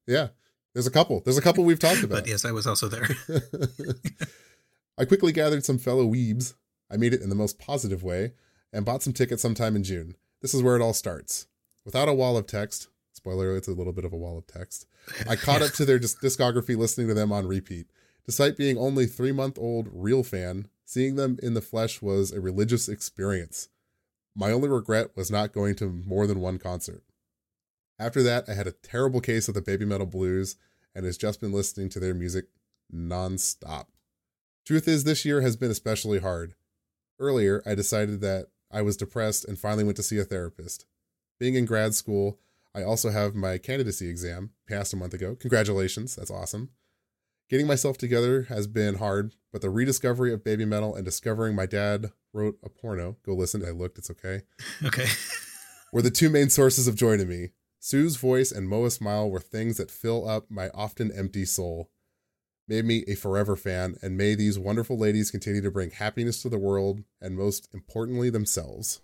yeah. There's a couple. There's a couple we've talked about. but yes, I was also there. I quickly gathered some fellow weebs. I made it in the most positive way and bought some tickets sometime in June. This is where it all starts. Without a wall of text, spoiler, it's a little bit of a wall of text. I caught up to their discography listening to them on repeat. Despite being only three month old real fan, seeing them in the flesh was a religious experience. My only regret was not going to more than one concert. After that, I had a terrible case of the Baby Metal Blues and has just been listening to their music nonstop. Truth is, this year has been especially hard. Earlier, I decided that I was depressed and finally went to see a therapist. Being in grad school, I also have my candidacy exam passed a month ago. Congratulations, that's awesome. Getting myself together has been hard, but the rediscovery of baby metal and discovering my dad wrote a porno, go listen, I looked, it's okay. Okay. were the two main sources of joy to me. Su's voice and Moa's smile were things that fill up my often empty soul. Made me a forever fan, and may these wonderful ladies continue to bring happiness to the world and most importantly themselves.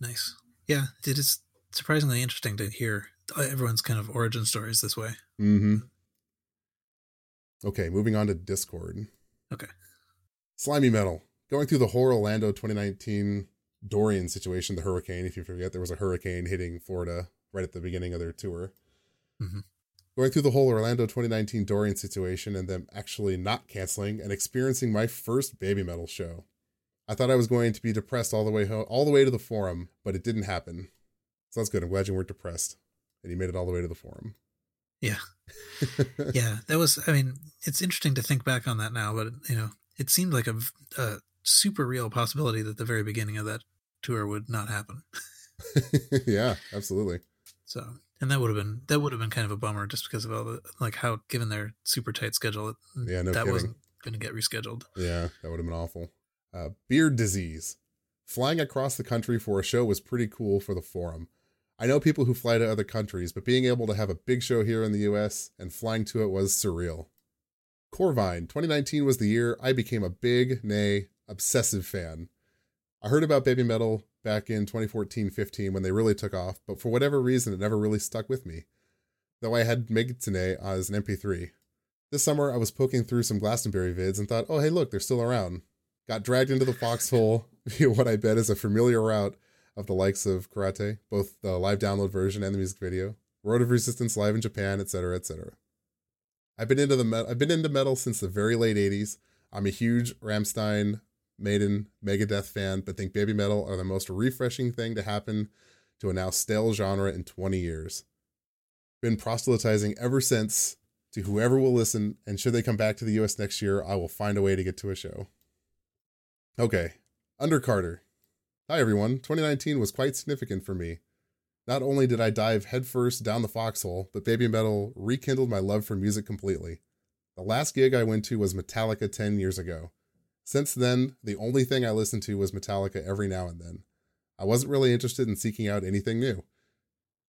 Nice. Yeah, it is surprisingly interesting to hear everyone's kind of origin stories this way. Mm-hmm. Okay, moving on to Discord. Okay. Slimy Metal. Going through the whole Orlando 2019 Dorian situation, the hurricane. If you forget, there was a hurricane hitting Florida right at the beginning of their tour. Mm-hmm. Going through the whole Orlando 2019 Dorian situation and them actually not canceling and experiencing my first baby metal show. I thought I was going to be depressed all the way home, all the way to the forum, but it didn't happen. So that's good. I'm glad you weren't depressed and you made it all the way to the forum. Yeah. yeah. That was, I mean, it's interesting to think back on that now, but, you know, it seemed like a, a super real possibility that the very beginning of that tour would not happen. yeah, absolutely. So, and that would have been, that would have been kind of a bummer just because of all the, like how, given their super tight schedule, yeah, no that kidding. wasn't going to get rescheduled. Yeah, that would have been awful. Uh, beard disease. Flying across the country for a show was pretty cool for the forum. I know people who fly to other countries, but being able to have a big show here in the US and flying to it was surreal. Corvine, 2019 was the year I became a big, nay, obsessive fan. I heard about Baby Metal back in 2014 15 when they really took off, but for whatever reason, it never really stuck with me. Though I had Megitsune as an MP3. This summer, I was poking through some Glastonbury vids and thought, oh, hey, look, they're still around. Got dragged into the foxhole via what I bet is a familiar route of the likes of Karate, both the live download version and the music video, Road of Resistance live in Japan, etc., etc. I've been into the me- I've been into metal since the very late '80s. I'm a huge Rammstein, Maiden, Megadeth fan, but think baby metal are the most refreshing thing to happen to a now stale genre in 20 years. Been proselytizing ever since to whoever will listen, and should they come back to the US next year, I will find a way to get to a show. Okay, Under Carter. Hi everyone, 2019 was quite significant for me. Not only did I dive headfirst down the foxhole, but Baby Metal rekindled my love for music completely. The last gig I went to was Metallica 10 years ago. Since then, the only thing I listened to was Metallica every now and then. I wasn't really interested in seeking out anything new.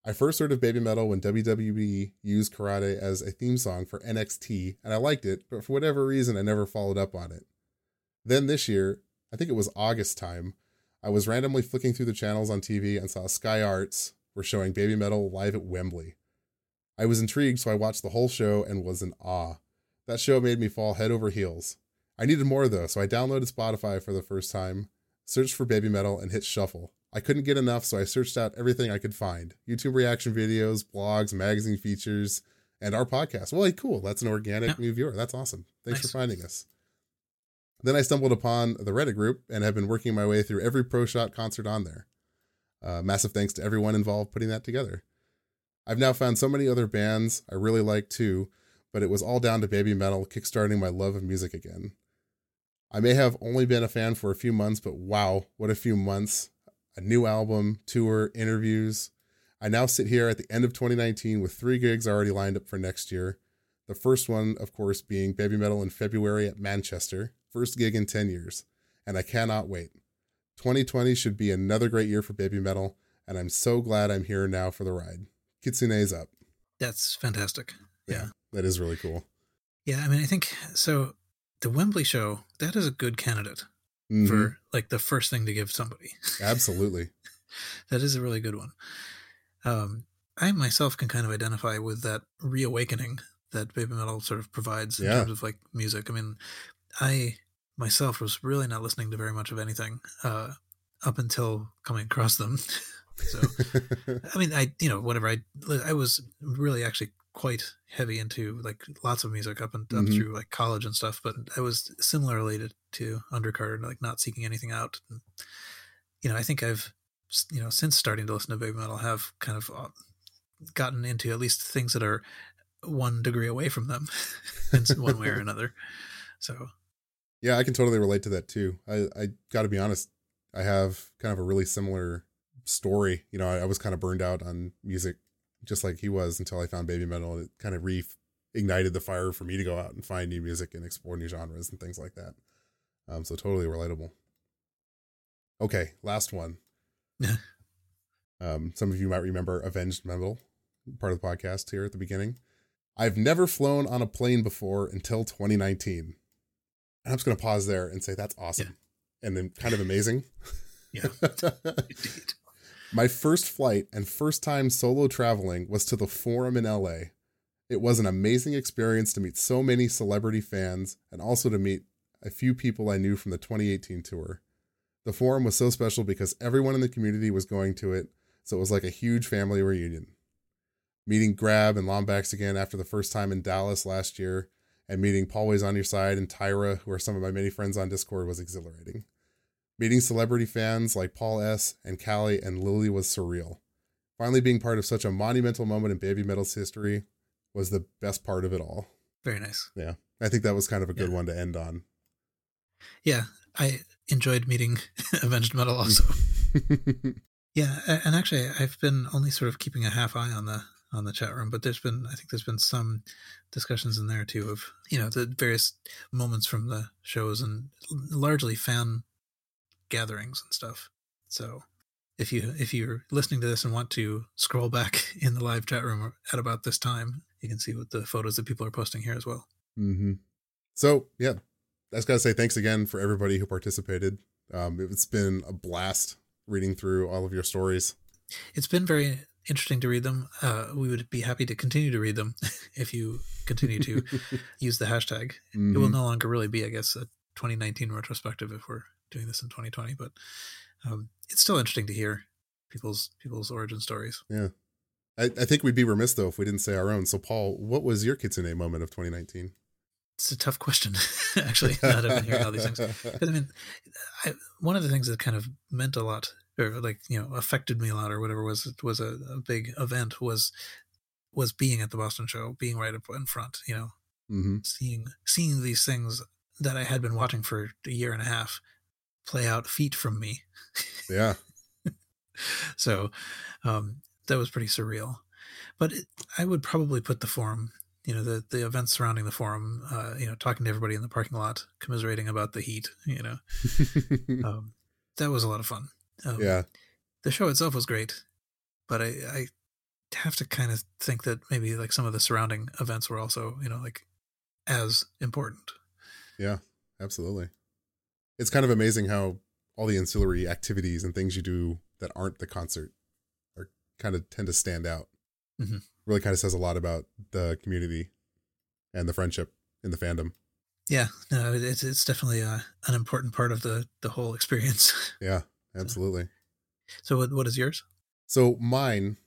I first heard of Baby Metal when WWE used Karate as a theme song for NXT, and I liked it, but for whatever reason, I never followed up on it. Then this year, I think it was August time, I was randomly flicking through the channels on TV and saw Sky Arts were showing Baby Metal live at Wembley. I was intrigued, so I watched the whole show and was in awe. That show made me fall head over heels. I needed more though, so I downloaded Spotify for the first time, searched for Baby Metal, and hit shuffle. I couldn't get enough, so I searched out everything I could find YouTube reaction videos, blogs, magazine features, and our podcast. Well, like, cool. That's an organic yeah. new viewer. That's awesome. Thanks nice. for finding us. Then I stumbled upon the Reddit group and have been working my way through every Pro Shot concert on there. Uh, massive thanks to everyone involved putting that together. I've now found so many other bands I really like too, but it was all down to Baby Metal kickstarting my love of music again. I may have only been a fan for a few months, but wow, what a few months a new album, tour, interviews. I now sit here at the end of 2019 with three gigs already lined up for next year. The first one, of course, being Baby Metal in February at Manchester, first gig in 10 years, and I cannot wait. 2020 should be another great year for Baby Metal, and I'm so glad I'm here now for the ride. Kitsune's up. That's fantastic. Yeah. yeah. That is really cool. Yeah, I mean, I think so. The Wembley show, that is a good candidate mm-hmm. for like the first thing to give somebody. Absolutely. that is a really good one. Um, I myself can kind of identify with that reawakening that baby metal sort of provides in yeah. terms of like music. I mean, I myself was really not listening to very much of anything uh, up until coming across them. so, I mean, I you know whatever I I was really actually quite heavy into like lots of music up and up mm-hmm. through like college and stuff, but I was similarly to, to Under Carter, like not seeking anything out. And, you know, I think I've, you know, since starting to listen to baby metal, have kind of uh, gotten into at least things that are one degree away from them in one way or another. So, yeah, I can totally relate to that too. I, I got to be honest, I have kind of a really similar story. You know, I, I was kind of burned out on music just like he was until I found baby metal. And it kind of reignited the fire for me to go out and find new music and explore new genres and things like that. Um, so totally relatable. Okay, last one. um, some of you might remember Avenged Metal, part of the podcast here at the beginning. I've never flown on a plane before until 2019. And I'm just going to pause there and say that's awesome yeah. and then kind of amazing. yeah. My first flight and first time solo traveling was to the Forum in LA. It was an amazing experience to meet so many celebrity fans and also to meet a few people I knew from the 2018 tour. The Forum was so special because everyone in the community was going to it, so it was like a huge family reunion. Meeting Grab and Lombax again after the first time in Dallas last year, and meeting Paul Way's on Your Side and Tyra, who are some of my many friends on Discord, was exhilarating. Meeting celebrity fans like Paul S. and Callie and Lily was surreal. Finally, being part of such a monumental moment in baby metal's history was the best part of it all. Very nice. Yeah. I think that was kind of a good yeah. one to end on. Yeah. I enjoyed meeting Avenged Metal also. yeah. And actually, I've been only sort of keeping a half eye on the on the chat room, but there's been I think there's been some discussions in there too of you know the various moments from the shows and largely fan gatherings and stuff. So if you if you're listening to this and want to scroll back in the live chat room at about this time, you can see what the photos that people are posting here as well. Mm-hmm. So yeah, I just gotta say thanks again for everybody who participated. Um, it's been a blast reading through all of your stories. It's been very interesting to read them. Uh, we would be happy to continue to read them if you continue to use the hashtag. Mm-hmm. It will mm-hmm. no longer really be, I guess, a 2019 retrospective if we're doing this in 2020, but um, it's still interesting to hear people's people's origin stories. Yeah. I, I think we'd be remiss though if we didn't say our own. So, Paul, what was your Kitsune moment of 2019? It's a tough question, actually. Now that I've been hearing all these things, because I mean, I, one of the things that kind of meant a lot, or like you know, affected me a lot, or whatever was was a, a big event was was being at the Boston show, being right up in front, you know, mm-hmm. seeing seeing these things that I had been watching for a year and a half play out feet from me. Yeah. so um, that was pretty surreal. But it, I would probably put the forum, you know, the the events surrounding the forum, uh, you know, talking to everybody in the parking lot, commiserating about the heat, you know, um, that was a lot of fun. Um, yeah, the show itself was great, but I, I have to kind of think that maybe like some of the surrounding events were also, you know, like as important. Yeah, absolutely. It's kind of amazing how all the ancillary activities and things you do that aren't the concert are kind of tend to stand out. Mm-hmm. Really kind of says a lot about the community and the friendship in the fandom. Yeah, no, it's it's definitely uh, an important part of the the whole experience. Yeah, absolutely. So, what what is yours? So mine,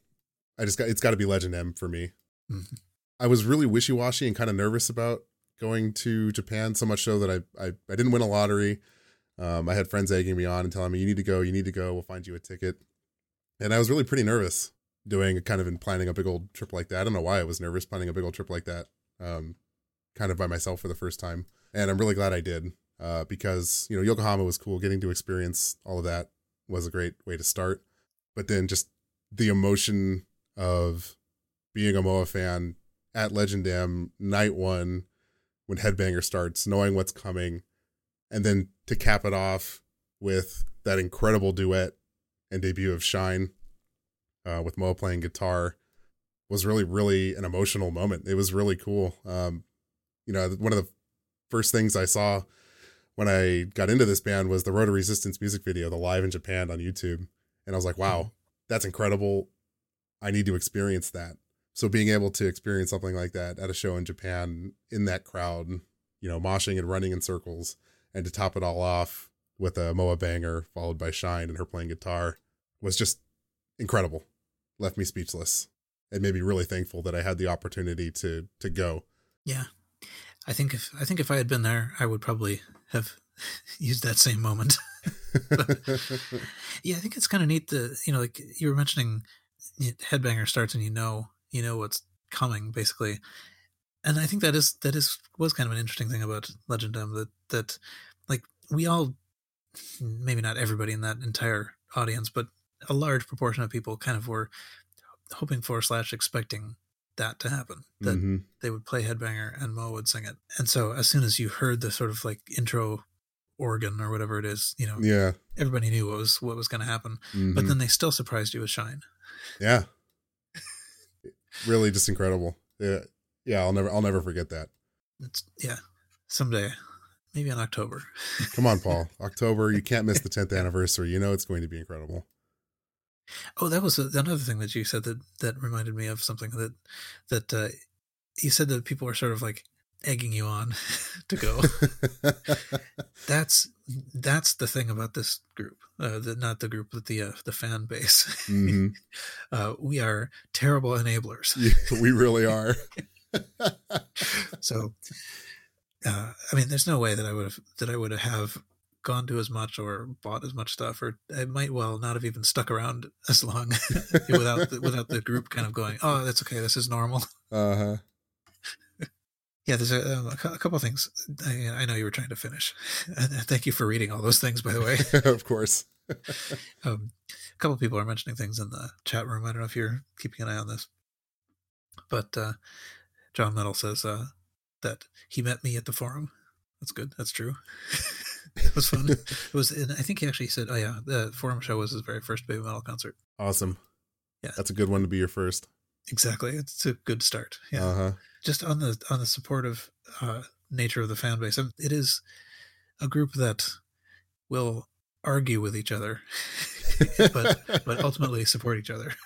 I just got it's got to be Legend M for me. Mm-hmm. I was really wishy washy and kind of nervous about going to Japan, so much so that I I, I didn't win a lottery. Um, I had friends egging me on and telling me, "You need to go, you need to go. We'll find you a ticket." And I was really pretty nervous doing kind of in planning a big old trip like that. I don't know why I was nervous planning a big old trip like that, um, kind of by myself for the first time. And I'm really glad I did uh, because, you know, Yokohama was cool. Getting to experience all of that was a great way to start. But then just the emotion of being a MOA fan at Legend M night one when Headbanger starts, knowing what's coming, and then to cap it off with that incredible duet and debut of Shine uh, with Moa playing guitar was really, really an emotional moment. It was really cool. Um, you know, one of the first things I saw when I got into this band was the Road to Resistance music video, the live in Japan on YouTube. And I was like, wow, that's incredible. I need to experience that. So being able to experience something like that at a show in Japan in that crowd, you know, moshing and running in circles, and to top it all off with a Moa banger followed by Shine and her playing guitar was just incredible. Left me speechless. It made me really thankful that I had the opportunity to to go. Yeah. I think if I think if I had been there, I would probably have used that same moment. yeah, I think it's kind of neat that you know, like you were mentioning, Headbanger starts and you know you know what's coming basically, and I think that is that is was kind of an interesting thing about Legend M that that like we all maybe not everybody in that entire audience, but a large proportion of people kind of were hoping for slash expecting that to happen that mm-hmm. they would play headbanger and mo would sing it. And so as soon as you heard the sort of like intro organ or whatever it is you know yeah. everybody knew what was what was going to happen mm-hmm. but then they still surprised you with shine. Yeah. Really just incredible. Yeah yeah i'll never i'll never forget that it's yeah someday maybe in october come on paul october you can't miss the 10th anniversary you know it's going to be incredible Oh, that was another thing that you said that that reminded me of something that that uh, you said that people were sort of like egging you on to go. that's that's the thing about this group, uh, the, not the group, but the uh, the fan base. Mm-hmm. uh, we are terrible enablers. Yeah, we really are. so, uh, I mean, there's no way that I would have that I would have gone to as much or bought as much stuff, or I might well not have even stuck around as long without the, without the group kind of going, "Oh, that's okay. This is normal." Uh huh. yeah, there's a, um, a couple things. I, I, know you were trying to finish. Thank you for reading all those things, by the way. of course. um, a couple people are mentioning things in the chat room. I don't know if you're keeping an eye on this, but uh, John Metal says uh, that he met me at the forum. That's good. That's true. it was fun. it was, and I think he actually said, "Oh yeah, the Forum show was his very first baby metal concert." Awesome. Yeah, that's a good one to be your first. Exactly, it's a good start. Yeah, uh-huh. just on the on the supportive uh, nature of the fan base, it is a group that will argue with each other, but but ultimately support each other.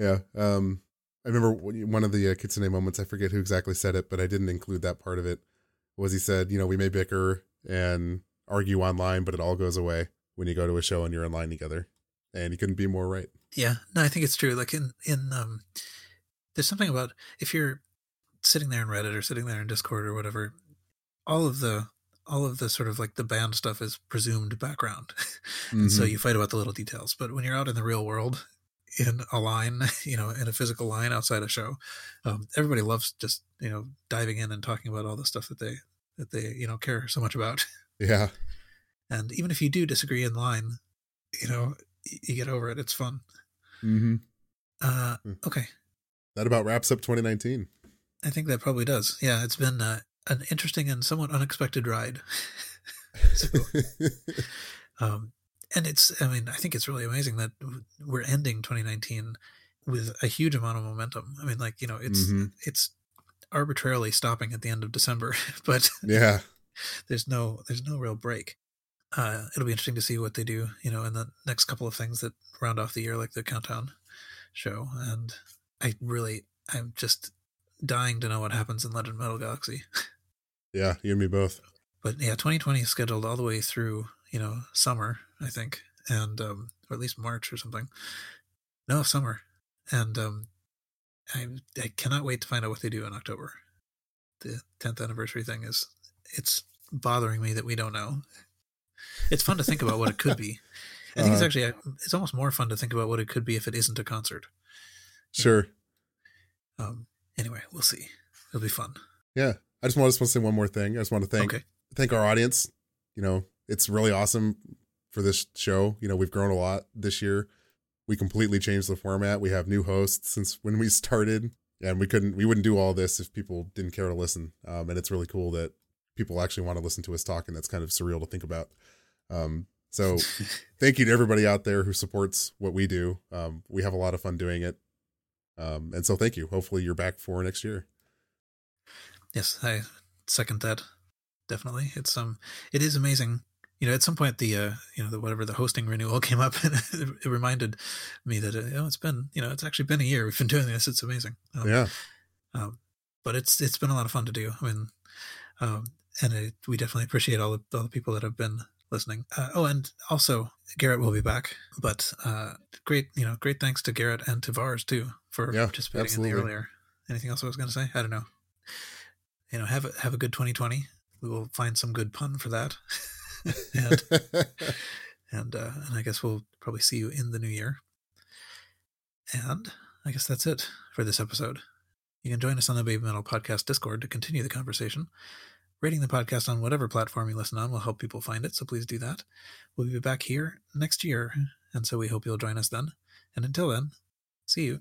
Yeah. Um, I remember one of the uh, Kitsune moments. I forget who exactly said it, but I didn't include that part of it. Was he said, you know, we may bicker and argue online, but it all goes away when you go to a show and you're in line together. And he couldn't be more right. Yeah, no, I think it's true. Like in in um, there's something about if you're sitting there in Reddit or sitting there in Discord or whatever, all of the all of the sort of like the band stuff is presumed background, and mm-hmm. so you fight about the little details. But when you're out in the real world, in a line, you know, in a physical line outside a show, um, everybody loves just you know diving in and talking about all the stuff that they that they you know care so much about. Yeah, and even if you do disagree in line, you know, you get over it. It's fun. Mm-hmm. Uh, hmm. okay. That about wraps up 2019. I think that probably does. Yeah, it's been uh, an interesting and somewhat unexpected ride. so, um, and it's, I mean, I think it's really amazing that we're ending 2019 with a huge amount of momentum. I mean, like, you know, it's, mm-hmm. it's arbitrarily stopping at the end of December, but yeah, there's no, there's no real break uh, it'll be interesting to see what they do, you know, in the next couple of things that round off the year, like the countdown show. And I really, I'm just dying to know what happens in Legend Metal Galaxy. Yeah, you and me both. But yeah, 2020 is scheduled all the way through, you know, summer, I think, and um, or at least March or something. No, summer, and um, I I cannot wait to find out what they do in October. The 10th anniversary thing is it's bothering me that we don't know it's fun to think about what it could be. I think uh, it's uh-huh. actually it's almost more fun to think about what it could be if it isn't a concert. Sure. Um. Anyway, we'll see. It'll be fun. Yeah. I just want to say one more thing. I just want to thank okay. thank our audience. You know, it's really awesome for this show. You know, we've grown a lot this year. We completely changed the format. We have new hosts since when we started, and we couldn't we wouldn't do all this if people didn't care to listen. Um, and it's really cool that people actually want to listen to us talk, and that's kind of surreal to think about. Um, so thank you to everybody out there who supports what we do. Um, we have a lot of fun doing it. Um, and so thank you. Hopefully you're back for next year. Yes, I second that. Definitely. It's um it is amazing. You know, at some point the uh you know the whatever the hosting renewal came up and it reminded me that uh, you know it's been you know it's actually been a year we've been doing this. It's amazing. Um, yeah. Um, but it's it's been a lot of fun to do. I mean, um, and it, we definitely appreciate all the all the people that have been listening. Uh, oh, and also Garrett will be back. But uh, great, you know, great thanks to Garrett and to Vars too for yeah, participating absolutely. in the earlier. Anything else I was going to say? I don't know. You know, have a, have a good 2020. We will find some good pun for that. and and uh, and I guess we'll probably see you in the new year. And I guess that's it for this episode. You can join us on the Baby Metal Podcast Discord to continue the conversation. Rating the podcast on whatever platform you listen on will help people find it, so please do that. We'll be back here next year, and so we hope you'll join us then. And until then, see you.